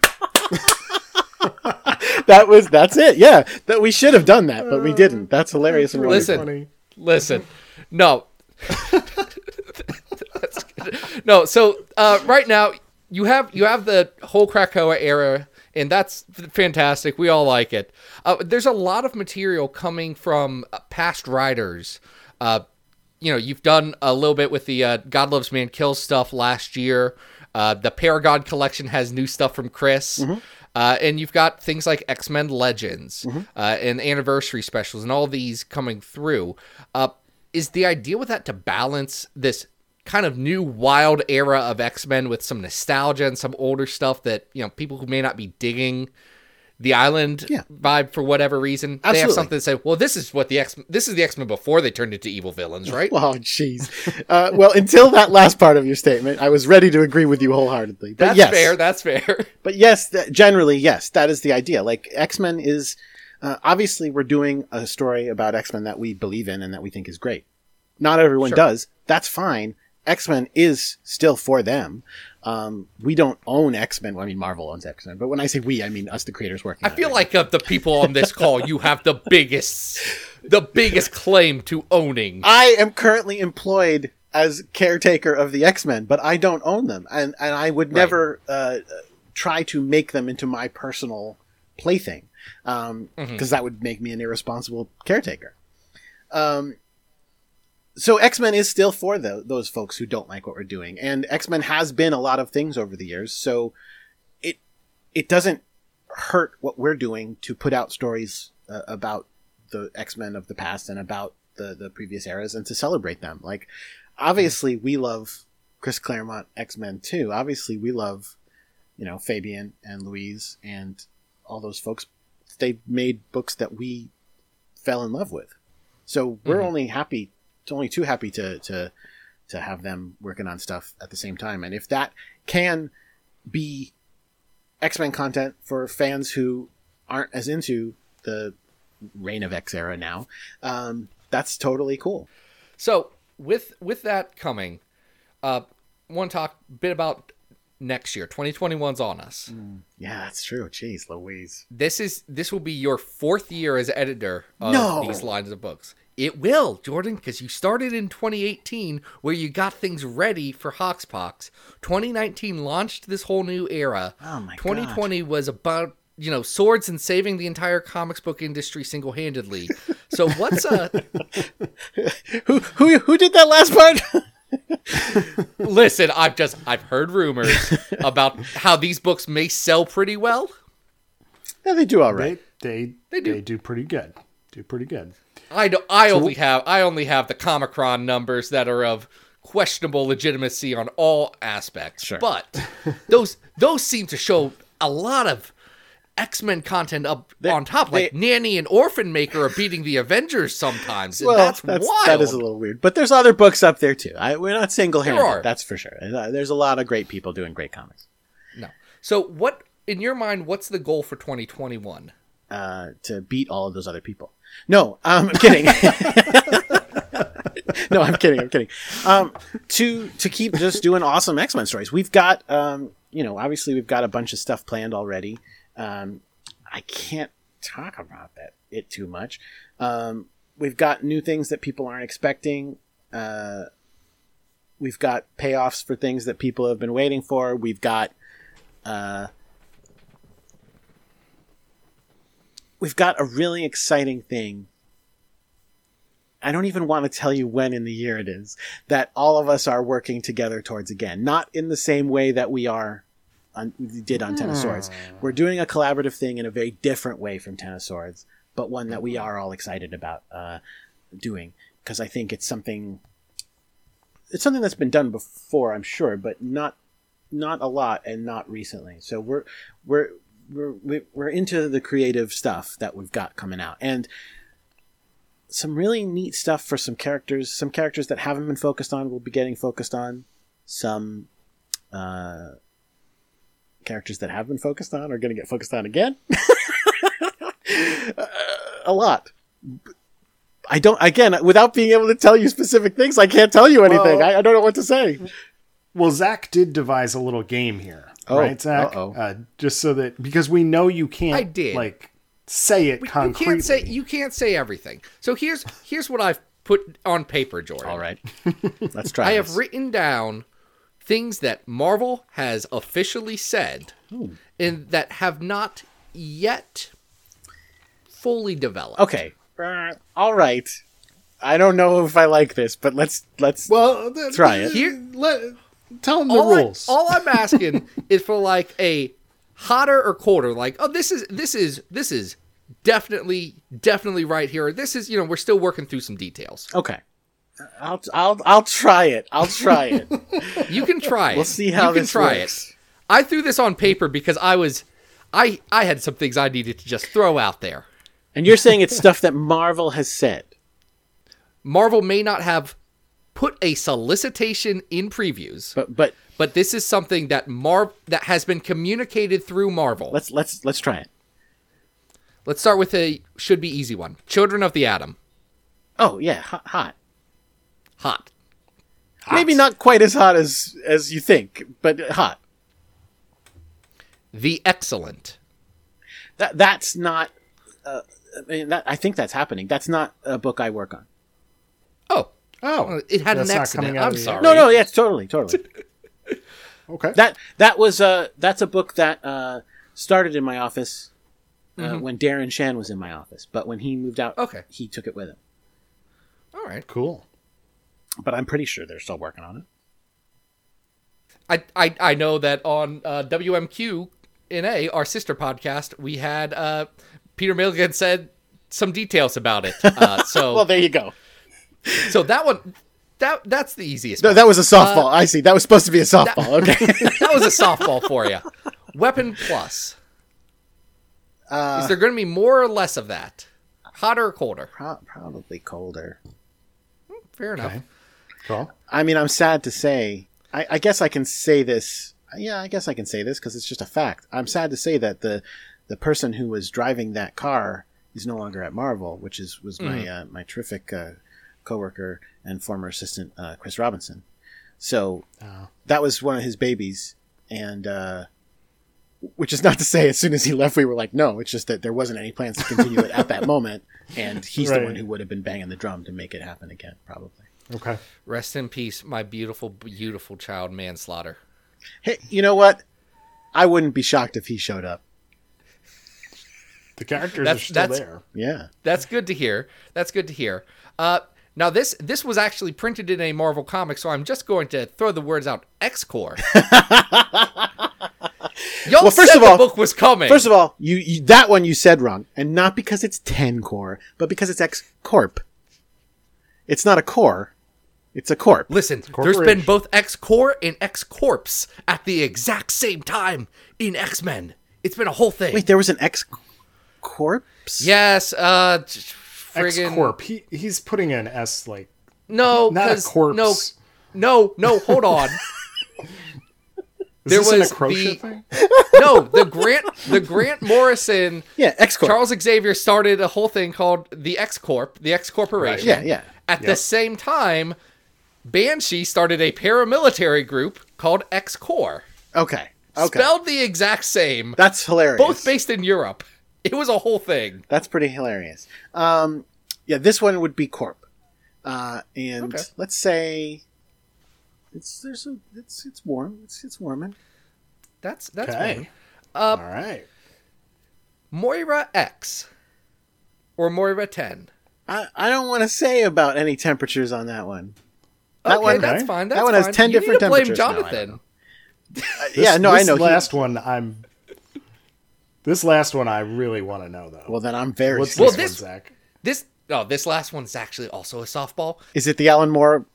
that was that's it. Yeah, that we should have done that, but we didn't. That's hilarious. and Listen. Funny. Listen, no, That's good. no. So uh, right now you have you have the whole Krakoa era, and that's fantastic. We all like it. Uh, there's a lot of material coming from uh, past writers. Uh, you know, you've done a little bit with the uh, God Loves Man Kills stuff last year. Uh, the Paragon collection has new stuff from Chris. Uh, and you've got things like X Men Legends uh, and anniversary specials and all these coming through. Uh, is the idea with that to balance this kind of new wild era of X Men with some nostalgia and some older stuff that you know people who may not be digging the island Yeah. vibe for whatever reason they have something to say well this is what the x this is the x-men before they turned into evil villains right Well, jeez. Uh, well, until that last part of your statement, I was ready to agree with you wholeheartedly. But that's yes, fair that's fair but yes, that, generally, yes, that is the idea. Like X Men is uh, obviously we're doing a story about X Men that we believe in and that we think is great. Not everyone Sure. does. That's fine. X Men is still for them. Um, we don't own X Men. Well, I mean, Marvel owns X Men, but when I say we, I mean us, the creators working. i on it feel right like of the people on this call you have the biggest the biggest claim to owning I am currently employed as caretaker of the X Men, but I don't own them, and and I would never uh, try to make them into my personal plaything, because that would make me an irresponsible caretaker. Um, so X Men is still for tho- those folks who don't like what we're doing, and X Men has been a lot of things over the years. So it it doesn't hurt what we're doing to put out stories uh, about the X Men of the past and about the the previous eras and to celebrate them. Like obviously we love Chris Claremont X Men too. Obviously we love you know Fabian and Louise and all those folks. They made books that we fell in love with. So we're only happy, only too happy to to to have them working on stuff at the same time. And if that can be X Men content for fans who aren't as into the Reign of X era now, um, that's totally cool. So with with that coming, uh, want to talk a bit about next year. 2021's on us. Yeah, that's true. Jeez, Louise. This is this will be your fourth year as editor of No. these lines of books. It will, Jordan, because you started in 2018 where you got things ready for Hoxpox. 2019 launched this whole new era. Oh my 2020 was about you know swords and saving the entire comics book industry single-handedly. So what's uh who who did that last part? Listen, I've just I've heard rumors about how these books may sell pretty well. yeah, they do all right. They they They do. they do pretty good. Do pretty good. I do, I only have I only have the Comichron numbers that are of questionable legitimacy on all aspects. Sure. But those those seem to show a lot of X-Men content up on top. Like they- Nanny and Orphan Maker are beating the Avengers sometimes. And Well, that's, that's, wild. that is a little weird. But there's other books up there too. I, we're not single handed. That's for sure. Uh, There's a lot of great people doing great comics. no. So what in your mind, what's the goal for 2021? Uh, to beat all of those other people. No, um, I'm kidding. no, I'm kidding. I'm kidding. Um, to to keep just doing awesome X Men stories. We've got, um, you know, obviously we've got a bunch of stuff planned already. Um, I can't talk about that it too much. Um, we've got new things that people aren't expecting. Uh, we've got payoffs for things that people have been waiting for. We've got. Uh, we've got a really exciting thing. I don't even want to tell you when in the year it is that all of us are working together towards again. Not in the same way that we are on, we did on Ten of Swords. We're doing a collaborative thing in a very different way from Ten of Swords, but one that we are all excited about uh, doing because I think it's something. It's something that's been done before, I'm sure, but not not a lot and not recently. So we're we're we're we- we're into the creative stuff that we've got coming out. And some really neat stuff for some characters some characters that haven't been focused on will be getting focused on. Some uh characters that have been focused on are going to get focused on again. Uh, a lot. I don't again without being able to tell you specific things i can't tell you anything. Well- I, I don't know what to say. Well, Zach did devise a little game here, Oh, right, Zach? uh-oh. Uh, just so that because we know you can't, I did. like say it You concretely. can't say you can't say everything. So here's here's what I've put on paper, Jordan. all right let's try I this. have written down things that Marvel has officially said and that have not yet fully developed. Okay. Uh, all right. I don't know if I like this, but let's let's. Well, th- Try it. Here- Let, tell them the all, I, rules. all I'm asking is for like a hotter or colder. Like, oh, this is this is this is definitely definitely right here. This is you know we're still working through some details. okay. Uh, I'll I'll I'll try it. I'll try it. You can try it. We'll see how you can try works. it. I threw this on paper because I was I I had some things I needed to just throw out there. And you're saying it's stuff that Marvel has said. Marvel may not have put a solicitation in previews, But but but this is something that Mar that has been communicated through Marvel. let's let's let's try it. Let's start with a should be easy one. Children of the Atom. Oh yeah, hot. hot. Hot. Maybe not quite as hot as as you think, but hot. The Excellent. That that's not. Uh, I mean, that I think that's happening. That's not a book I work on. Oh, oh, it had an not accident. coming out I'm sorry. No, no, yeah, totally, totally. okay. that that was uh that's a book that uh started in my office uh, when Darren Shan was in my office, but when he moved out, Okay. he took it with him. All right. cool. But I'm pretty sure they're still working on it. I, I I know that on uh, WMQ in a our sister podcast we had uh, Peter Milligan said some details about it. Uh, so Well, there you go. So that one that that's the easiest. No, one. that was a softball. I see. That was supposed to be a softball. okay. that was a softball for you. Weapon plus. Uh, Is there going to be more or less of that? Hotter or colder? Pro- probably colder. Fair enough. Okay. Cool. I mean, I'm sad to say. I, I guess I can say this. Yeah, I guess I can say this because it's just a fact. I'm sad to say that the the person who was driving that car is no longer at Marvel, which is was my uh, my terrific uh, coworker and former assistant uh, Chris Robinson. So Oh. that was one of his babies, and uh, which is not to say as soon as he left we were like, no. It's just that there wasn't any plans to continue it at that moment, and he's the one who would have been banging the drum to make it happen again, probably. Okay. Rest in peace, my beautiful, beautiful child manslaughter. Hey, you know what? I wouldn't be shocked if he showed up. The characters That's- are still that's- there. Yeah. That's good to hear. That's good to hear. Uh, Now this this was actually printed in a Marvel comic, so I'm just going to throw the words out. X Corps. Y'all Well, first said of the all- book was coming. First of all, you, you that one you said wrong, and not because it's ten core, but because it's X Corp. It's not a core; it's a corp. Listen, there's been both X Corps and X Corpse at the exact same time in X Men. It's been a whole thing. Wait, there was an X Corpse. yes, uh, j- X friggin' Corp. He, he's putting an S like no, not a 'cause- corpse. No, no, no. Hold on. Is there this was an Acrocia the- thing? no, the Grant, the Grant Morrison. yeah, X Corp. Charles Xavier started a whole thing called the X Corp, the X Corporation. Yeah, yeah. At the same time, Banshee started a paramilitary group called X Corps, Okay, okay, spelled the exact same, that's hilarious. both based in Europe. It was a whole thing. That's pretty hilarious. Um, yeah, this one would be Corp, uh, and Okay. let's say it's there's a it's it's warm. It's it's warming. That's that's Okay. fine. Uh, All right. Moira X or Moira Ten. I, I don't want to say about any temperatures on that one. That okay, one- that's Okay. fine. That That's one has fine. 10 you different need to blame temperatures. No, I don't Jonathan. Uh, This- yeah, no, I this know. He- Last one, I'm. This last one, I really want to know though. well, then I'm very. What's Well, this, this- one, Zach? This oh, this last one's actually also a softball. Is it the Alan Moore?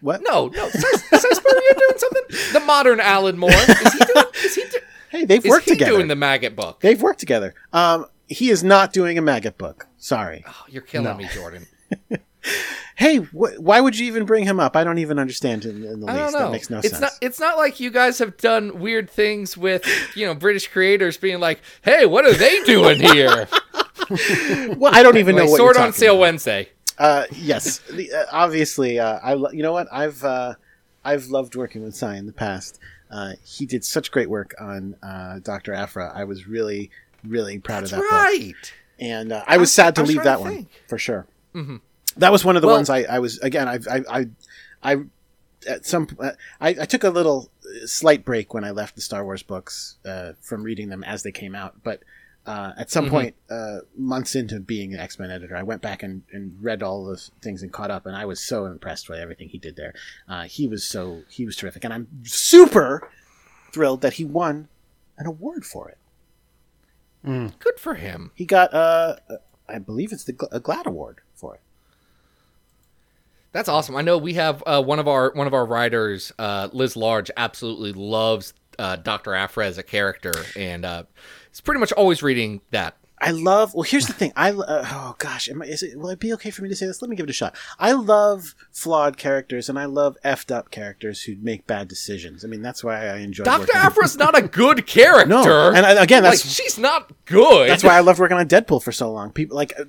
What? No, no, Sarsaparilla doing something. The modern Alan Moore is he doing? Is he, do, Hey, they've is worked he together. doing the Magik book? They've worked together. Um, he is not doing a Magik book. Sorry. Oh, you're killing No. me, Jordan. Hey, wh- why would you even bring him up? I don't even understand in, in the I least. know. That makes no it's sense. not. It's not like you guys have done weird things with you know British creators being like, "Hey, what are they doing here?" well, I don't even know Like, what Sword on Sale about. Wednesday. Uh, yes, the, uh, obviously. Uh, I lo- you know what I've uh, I've loved working with Si in the past. Uh, he did such great work on uh, Doctor Aphra. I was really really proud That's of that book, right. and uh, I was sad to I leave that one think. for sure. That was one of the Well- ones I, I was again. I I I, I at some uh, I, I took a little uh, slight break when I left the Star Wars books uh, from reading them as they came out, but. Uh, at some point, uh, months into being an X Men editor, I went back and, and read all the things and caught up, and I was so impressed with everything he did there. Uh, he was so he was terrific, and I'm super thrilled that he won an award for it. Good for him. He got, uh, I believe it's the a GLAAD award for it. That's awesome. I know we have uh, one of our one of our writers, uh, Liz Large, absolutely loves uh, Doctor Aphra as a character, and uh, is pretty much always reading that. I love. Well, here's the thing. I uh, oh gosh, am I, is it? Will it be okay for me to say this? Let me give it a shot. I love flawed characters, and I love effed up characters who make bad decisions. I mean, that's why I enjoy. Doctor Aphra's not a good character. No, and I- again, like that's she's not good. that's why I love working on Deadpool for so long. People like uh,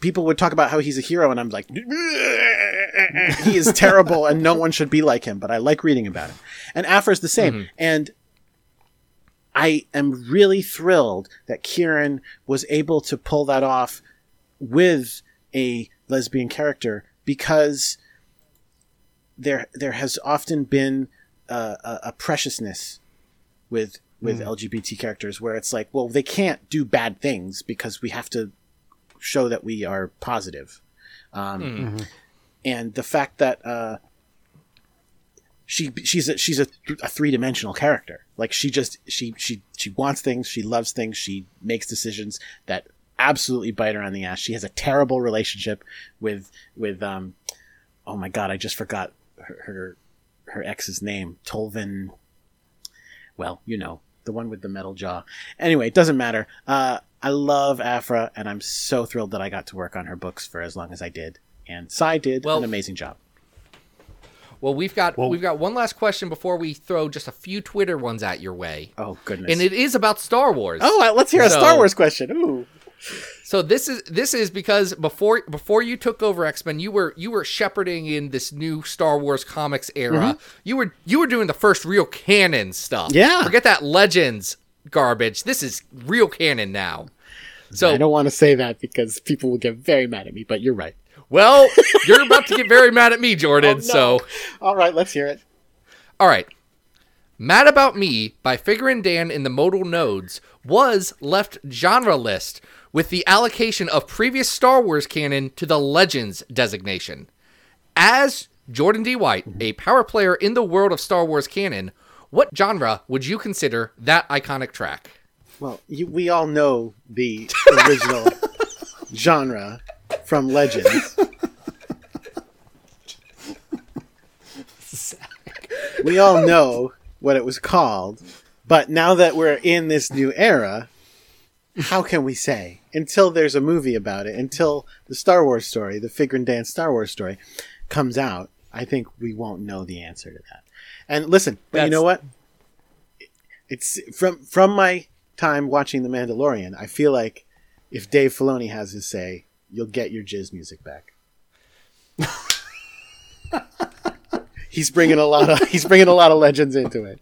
people would talk about how he's a hero, and I'm like, he is terrible, and no one should be like him. But I like reading about him. And Aphra's the same, and I am really thrilled that Kieron was able to pull that off with a lesbian character because there there has often been uh, a, a preciousness with with LGBT characters where it's like, well, they can't do bad things because we have to show that we are positive. Um, And the fact that uh, she she's a, she's a, a three dimensional character. Like she just she she she wants things, she loves things, she makes decisions that absolutely bite her on the ass. She has a terrible relationship with with um oh my god, I just forgot her her, her ex's name, Tolvan. Well, you know the one with the metal jaw. Anyway, it doesn't matter. Uh, I love Aphra, and I'm so thrilled that I got to work on her books for as long as I did. And Si did Well- an amazing job. well, we've got Well- we've got one last question before we throw just a few Twitter ones at your way, Oh goodness! and it is about Star Wars. oh, let's hear a Star Wars question. Ooh, So this is this is because before before you took over X Men, you were you were shepherding in this new Star Wars comics era. Mm-hmm. You were you were doing the first real canon stuff. Yeah. forget that Legends garbage. This is real canon now. So I don't want to say that because people will get very mad at me. But you're right. well, you're about to get very mad at me, Jordan. Oh, so all right, let's hear it. all right. Mad About Me by Figrin D'an in the Modal Nodes was left genre list, with the allocation of previous Star Wars canon to the Legends designation. As Jordan D. White, a power player in the world of Star Wars canon, what genre would you consider that iconic track? Well, you, we all know the original genre from Legends. we all know what it was called, but now that we're in this new era, how can we say? Until there's a movie about it, until the Star Wars story, the Figrin D'an's Star Wars story, comes out, I think we won't know the answer to that. And listen, but you know what? It's from from my time watching The Mandalorian. I feel like if Dave Filoni has his say, you'll get your jizz music back. he's bringing a lot of he's bringing a lot of legends into it.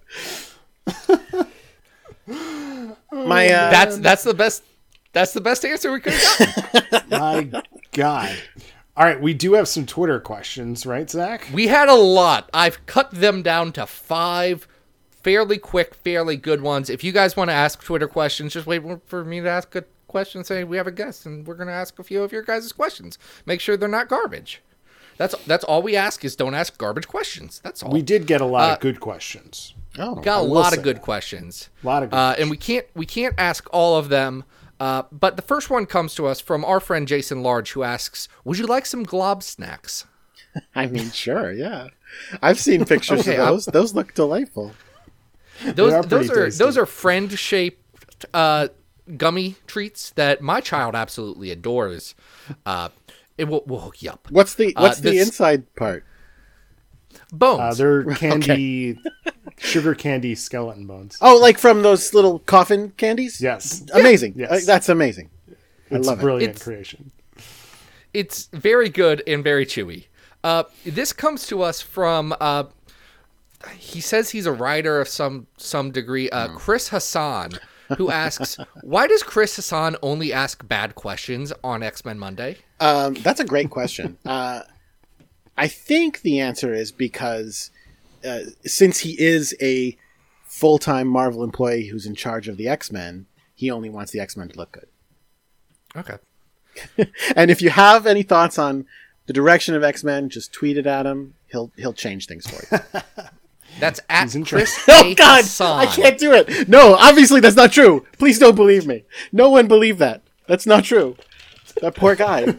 My uh, That's that's the best that's the best answer we could have gotten. My God. All right, we do have some Twitter questions, right, Zach? we had a lot. I've cut them down to five fairly quick, fairly good ones. If you guys want to ask Twitter questions, just wait for me to ask a question. Say we have a guest, and we're gonna ask a few of your guys' questions. Make sure they're not garbage. That's that's all we ask is don't ask garbage questions. That's all. We did get a lot Uh, of good questions. oh, got a lot of good that. questions. A lot of good uh, and we can't we can't ask all of them. Uh, but the first one comes to us from our friend Jason Large, who asks, "Would you like some glob snacks?" I mean, sure, yeah. I've seen pictures Okay, of I'm- those. Those look delightful. Those are those are tasty. those are friend shaped uh, gummy treats that my child absolutely adores. Uh, it will we'll hook you up. What's the Uh, what's the inside part? Bones. Uh, they're candy, sugar candy skeleton bones. Oh, like from those little coffin candies? Yes, Amazing. Yes. That's amazing. I it's love a it. brilliant It's- creation. it's very good and very chewy. Uh, this comes to us from. Uh, he says he's a writer of some some degree. Uh, Chris Hassan, who asks, "Why does Chris Hassan only ask bad questions on X Men Monday?" Um, that's a great question. uh, I think the answer is because uh, since he is a full time Marvel employee who's in charge of the X Men, he only wants the X Men to look good. Okay. And if you have any thoughts on the direction of X Men, just tweet it at him. He'll he'll change things for you. That's at He's in Chris oh God, Hassan. I can't do it. No, obviously that's not true. Please don't believe me. No one believe that. That's not true. That poor guy.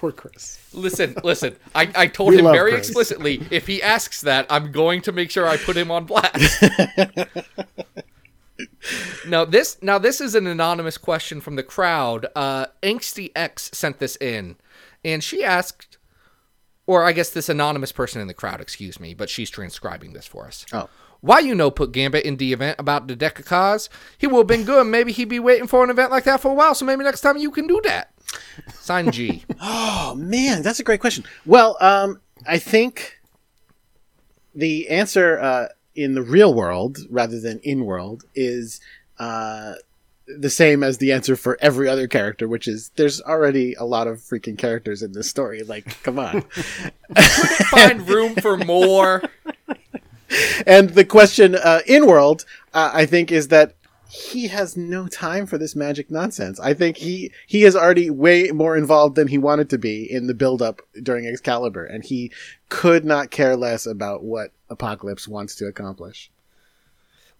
Poor Chris. Listen, listen. I, I told We him very Chris. explicitly if he asks that, I'm going to make sure I put him on blast. now this now this is an anonymous question from the crowd. Uh, Angsty X sent this in, and she asked, or I guess this anonymous person in the crowd, excuse me, but she's transcribing this for us. Oh. Why you know put Gambit in the event about the deck of cards? He will have been good. Maybe he'd be waiting for an event like that for a while. So maybe next time you can do that. Sign G. Oh man, that's a great question. Well, um, I think the answer uh, in the real world rather than in world is uh, the same as the answer for every other character, which is there's already a lot of freaking characters in this story. Like, come on. Find room for more. and the question uh, in world, uh, I think, is that he has no time for this magic nonsense. I think he he is already way more involved than he wanted to be in the build up during Excalibur, and he could not care less about what Apocalypse wants to accomplish.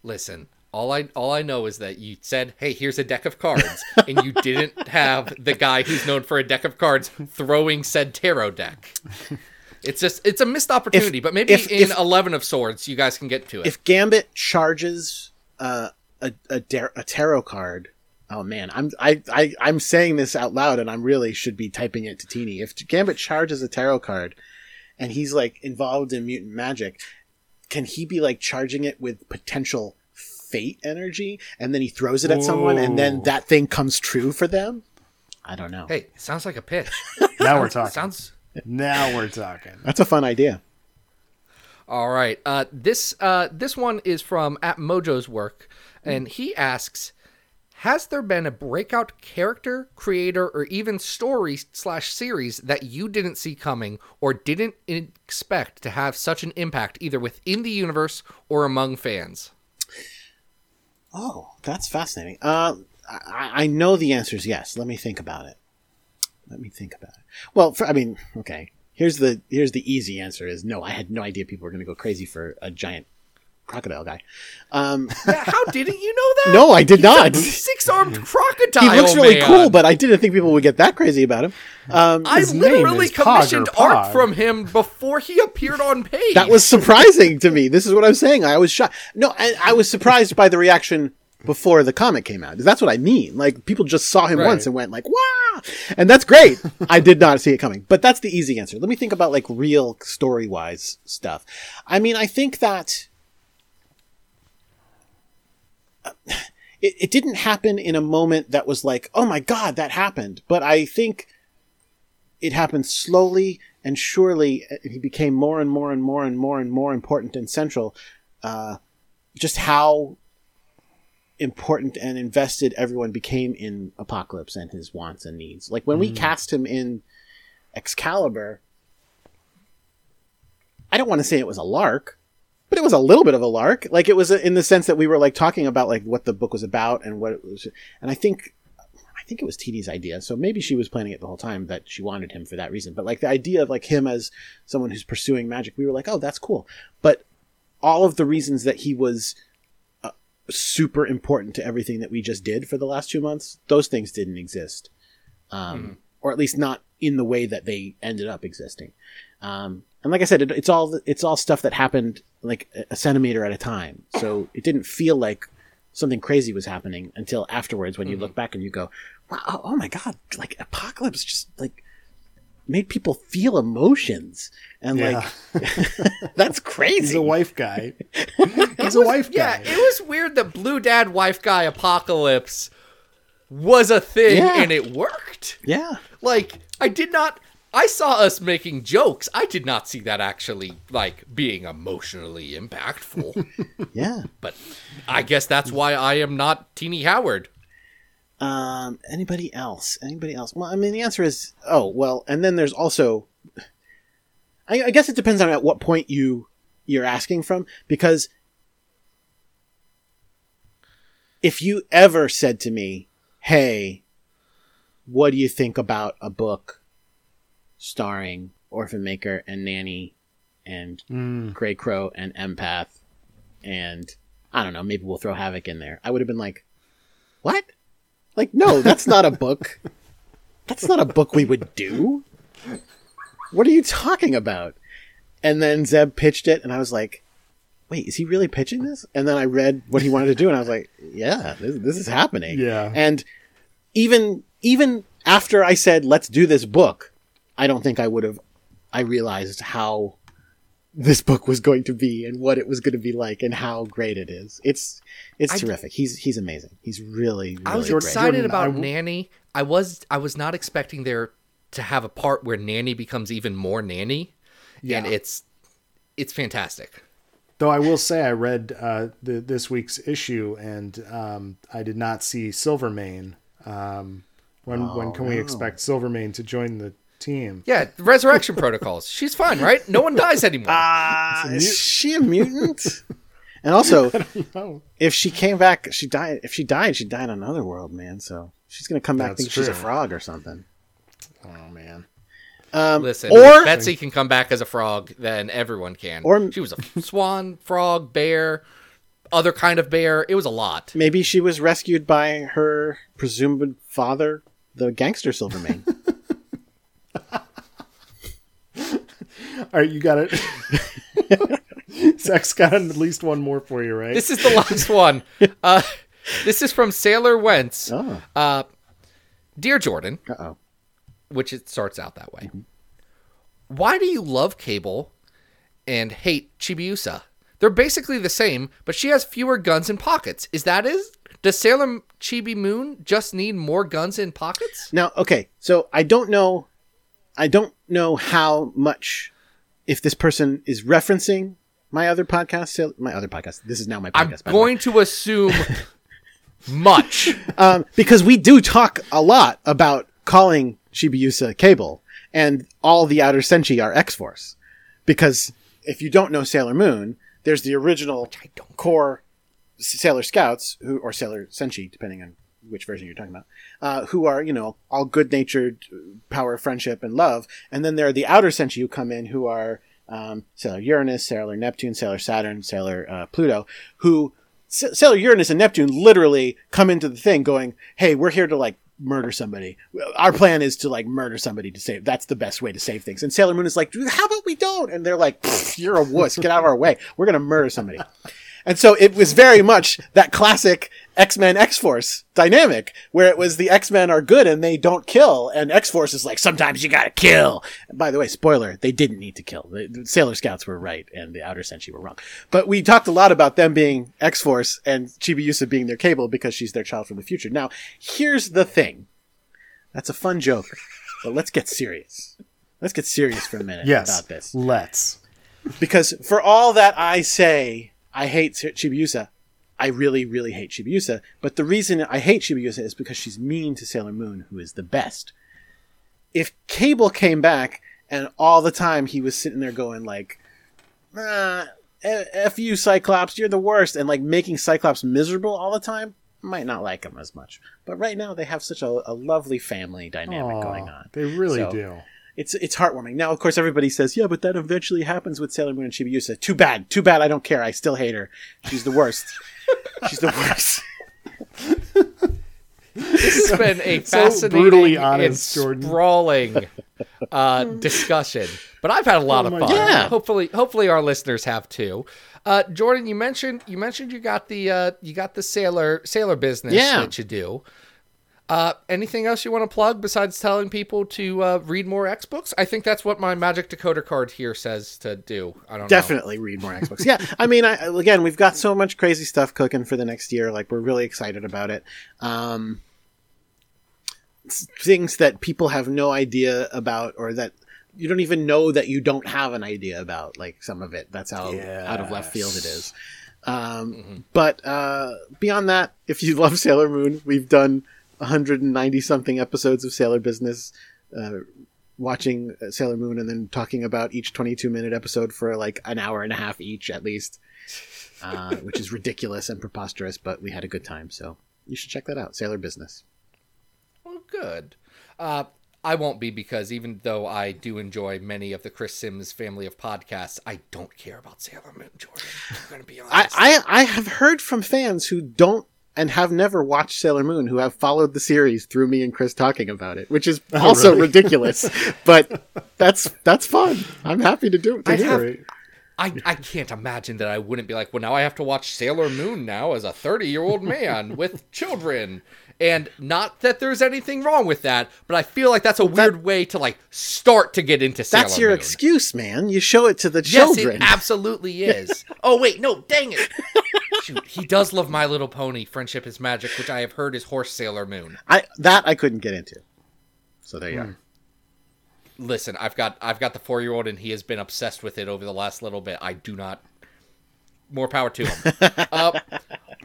Listen, all I all I know is that you said, "Hey, here's a deck of cards," and you didn't have the guy who's known for a deck of cards throwing said tarot deck. It's just it's a missed opportunity, but maybe if- in if- Eleven of Swords, you guys can get to it. If Gambit charges uh, a a, dar- a tarot card. Oh man, I'm I, I I'm saying this out loud, and I'm really should be typing it to Tini. If Gambit charges a tarot card, and he's like involved in mutant magic, can he be like charging it with potential fate energy, and then he throws it at someone, and then that thing comes true for them? I don't know. hey, sounds like a pitch. Now we're talking. Sounds Now we're talking. That's a fun idea. All right. Uh, this uh, this one is from at Mojo's work, and he asks, "Has there been a breakout character, creator, or even story slash series that you didn't see coming or didn't expect to have such an impact either within the universe or among fans?" Oh, that's fascinating. Uh, I, I know the answer is yes. Let me think about it. Let me think about it. Well, for, I mean, okay. Here's the here's the easy answer is no. I had no idea people were going to go crazy for a giant crocodile guy. Um, Yeah, how didn't you know that? no, I did He's not. Six-armed crocodile. He looks really man. cool, but I didn't think people would get that crazy about him. Um, I literally is Pog commissioned art from him before he appeared on page. that was surprising to me. This is what I'm saying. I was shocked. No, I, I was surprised by the reaction before the comic came out. That's what I mean. Like people just saw him Right. once and went like, "Wow!" And that's great. I did not see it coming, but that's the easy answer. Let me think about like real story wise stuff. I mean, I think that it, it didn't happen in a moment that was like, oh my god, that happened. But I think it happened slowly and surely. uh, He became more and more and more and more and more important and central. Uh, just how important and invested everyone became in Apocalypse and his wants and needs. Like when we cast him in Excalibur, I don't want to say it was a lark, but it was a little bit of a lark. Like it was in the sense that we were like talking about like what the book was about and what it was. And I think, I think it was TD's idea. So maybe she was planning it the whole time that she wanted him for that reason. But like the idea of like him as someone who's pursuing magic, we were like, oh, that's cool. But all of the reasons that he was uh, super important to everything that we just did for the last two months, those things didn't exist. Um, or at least not in the way that they ended up existing. Um, and like I said, it, it's all it's all stuff that happened like a- a centimeter at a time. So it didn't feel like something crazy was happening until afterwards when you mm-hmm. look back and you go, "Wow, oh, oh my god!" Like apocalypse just like made people feel emotions, and Yeah. like that's crazy. He's a wife guy. He's a wife guy. Yeah, it was weird that Blue Dad Wife Guy Apocalypse was a thing Yeah. and it worked. yeah. Like, I did not. I saw us making jokes. I did not see that actually, like, being emotionally impactful. Yeah. but I guess that's why I am not Tini Howard. Um, anybody else? Anybody else? Well, I mean, the answer is oh well, and then there's also. I, I guess it depends on at what point you you're asking from because if you ever said to me, "Hey, what do you think about a book starring Orphan Maker and Nanny and Mm. Grey Crow and Empath and I don't know, maybe we'll throw Havok in there," I would have been like, "What?" Like, no, that's not a book. That's not a book we would do. What are you talking about? And then Zeb pitched it, and I was like, wait, is he really pitching this? And then I read what he wanted to do, and I was like, yeah, this, this is happening. Yeah. And even even after I said, let's do this book, I don't think I would have. I realized how this book was going to be and what it was going to be like and how great it is. It's it's I- terrific. He's he's amazing. He's really, really I was great. excited Jordan, about I w- Nanny. I was I was not expecting there to have a part where Nanny becomes even more Nanny, and Yeah. it's it's fantastic. Though I will say I read uh, the, this week's issue and um, I did not see Silvermane. Um, when when can we expect Silvermane to join the team? Yeah, resurrection protocols. She's fine, right? No one dies anymore. Ah, is she a mutant? and also, if she came back, she died. If she died, she died on another world, man. So she's gonna come back That's think she's a frog or something. Oh man. Um, Listen, or if Betsy can come back as a frog, then everyone can. Or- she was a swan, frog, bear, other kind of bear. It was a lot. maybe she was rescued by her presumed father, the gangster Silvermane. All right, you got it. Zach's got at least one more for you, right? This is the last one. Uh, this is from Sailor Wentz. oh, Uh, Dear Jordan, uh oh. which it starts out that way. Why do you love Cable and hate Chibiusa? They're basically the same, but she has fewer guns and pockets. Is that is? Does Sailor Chibi Moon just need more guns and pockets? Now, okay, so I don't know, I don't know how much, if this person is referencing my other podcast, my other podcast. This is now my podcast. I'm by the way. going to assume much. um, because we do talk a lot about calling Chibiusa Cable, and all the Outer Senshi are X Force. Because if you don't know Sailor Moon, there's the original core Sailor Scouts, who or Sailor Senshi, depending on which version you're talking about, uh, who are you know all good natured, power, friendship, and love, and then there are the outer senshi who come in who are um, Sailor Uranus, Sailor Neptune, Sailor Saturn, Sailor uh, Pluto, who S- Sailor Uranus and Neptune literally come into the thing going, "Hey, we're here to like murder somebody. Our plan is to like murder somebody to save. That's the best way to save things." And Sailor Moon is like, "How about we don't?" And they're like, "You're a wuss. Get out of our way. We're gonna murder somebody." And so it was very much that classic X-Men X-Force dynamic where it was the X-Men are good and they don't kill and X-Force is like sometimes you got to kill. And by the way, spoiler, they didn't need to kill. The, Sailor Scouts were right and the Outer Senshi were wrong. But we talked a lot about them being X-Force and Chibi Chibiusa being their cable because she's their child from the future. Now, here's the thing. That's a fun joke, but let's get serious. Let's get serious for a minute Yes. about this Let's. because for all that I say, I hate Chibiusa. I really, really hate Chibiusa. But the reason I hate Chibiusa is because she's mean to Sailor Moon, who is the best. If Cable came back and all the time he was sitting there going like, ah, "F you, Cyclops, you're the worst," and like making Cyclops miserable all the time, might not like him as much. But right now they have such a, a lovely family dynamic Aw, going on. They really So- do. It's it's heartwarming. Now, of course, everybody says, "Yeah, but that eventually happens with Sailor Moon and Chibiusa." Too bad. Too bad. I don't care. I still hate her. She's the worst. She's the worst. This has been a So fascinating brutally and honest, Jordan. sprawling uh, discussion. But I've had a lot Oh of fun. Yeah. Hopefully, hopefully our listeners have too. Uh, Jordan, you mentioned you mentioned you got the uh, you got the sailor sailor business Yeah. that you do. Uh, anything else you want to plug besides telling people to uh, read more X books? I think that's what my magic decoder card here says to do. I don't know. Definitely read more X books. Yeah, I mean, I, again, we've got so much crazy stuff cooking for the next year. Like, we're really excited about it. Um, things that people have no idea about, or that you don't even know that you don't have an idea about. Like some of it. That's how out of left field it is. Um, But uh, beyond that, if you love Sailor Moon, we've done 190 something episodes of Sailor Business. Uh, watching uh, Sailor Moon and then talking about each 22 minute episode for like an hour and a half each at least, uh, which is ridiculous and preposterous, but we had a good time. So you should check that out. Sailor Business. Well, good. Uh, I won't be because even though I do enjoy many of the Chris Sims family of podcasts, I don't care about Sailor Moon, Jordan. I'm going to be honest. I, I, I have heard from fans who don't and have never watched Sailor Moon who have followed the series through me and Chris talking about it, which is oh, also really? ridiculous, but that's, that's fun. I'm happy to do it. to I hear have- it. I, I can't imagine that I wouldn't be like, well, now I have to watch Sailor Moon now as a 30 year old man with children. And not that there's anything wrong with that, but I feel like that's a weird way to like start to get into Sailor That's your Moon. excuse, man. You show it to the Yes, children. it absolutely is. oh wait, no, dang it. Shoot, he does love My Little Pony, Friendship is Magic, which I have heard is Horse Sailor Moon. I that I couldn't get into. So there you are. Listen, I've got I've got the four year old and he has been obsessed with it over the last little bit. I do not more power to him. uh,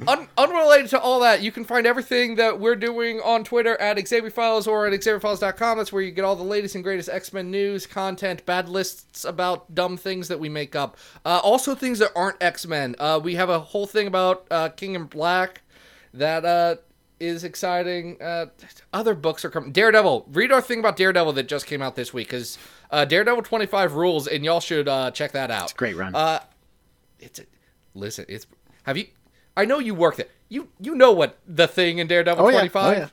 un- unrelated to all that, you can find everything that we're doing on Twitter at XavierFiles or at XavierFiles.com. That's where you get all the latest and greatest X Men news, content, bad lists about dumb things that we make up. Uh, also, things that aren't X Men. Uh, we have a whole thing about uh, King in Black that uh, is exciting. Uh, other books are coming. Daredevil. Read our thing about Daredevil that just came out this week because uh, Daredevil 25 rules, and y'all should uh, check that out. It's a great run. Uh, it's a, listen. It's have you? I know you worked it. You you know what the thing in Daredevil Oh, yeah. 25. Oh, yeah.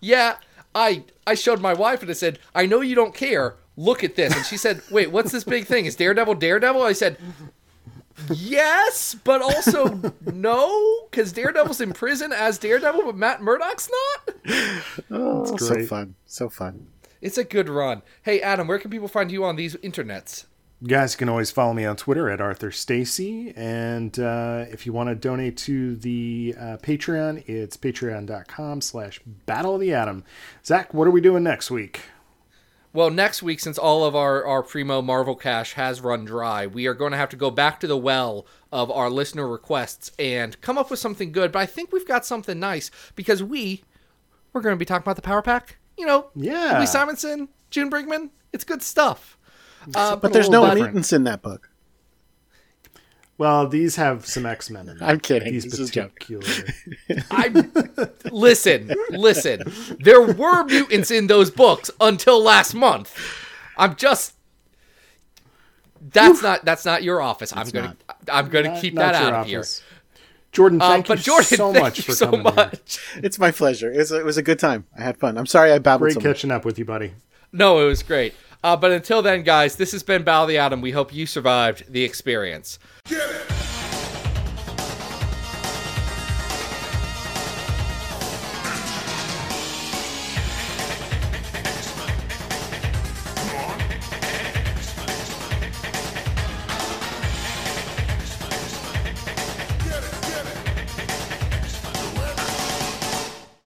Yeah, I I showed my wife and I said, I know you don't care. Look at this, and she said, Wait, what's this big thing? Is Daredevil Daredevil? I said, Yes, but also no, because Daredevil's in prison as Daredevil, but Matt Murdock's not. Oh, so great. fun. So fun. It's a good run. Hey, Adam, where can people find you on these internets? You guys can always follow me on Twitter at Arthur Stacy. And uh, if you want to donate to the uh, Patreon, it's patreon.com slash battle of the atom. Zach, what are we doing next week? Well, next week, since all of our, our primo Marvel cash has run dry, we are going to have to go back to the well of our listener requests and come up with something good. But I think we've got something nice because we we're going to be talking about the Power Pack. You know, Yeah. Louise Simonson, June Brigman. It's good stuff. Uh, But there's no different. mutants in that book. Well, these have some X Men in them. I'm kidding. These This is a joke. particular. I listen, listen. There were mutants in those books until last month. I'm just. That's not that's not your office. I'm gonna I'm gonna Not- keep not that your out of here. office. Jordan, Uh, thank but you Jordan, so thank much you for so coming. in. much. It's my pleasure. It was, a, it was a good time. I had fun. I'm sorry I babbled Great so much. catching up with you, buddy. No, it was great. Uh, but until then, guys, this has been of the. We hope you survived the experience. Get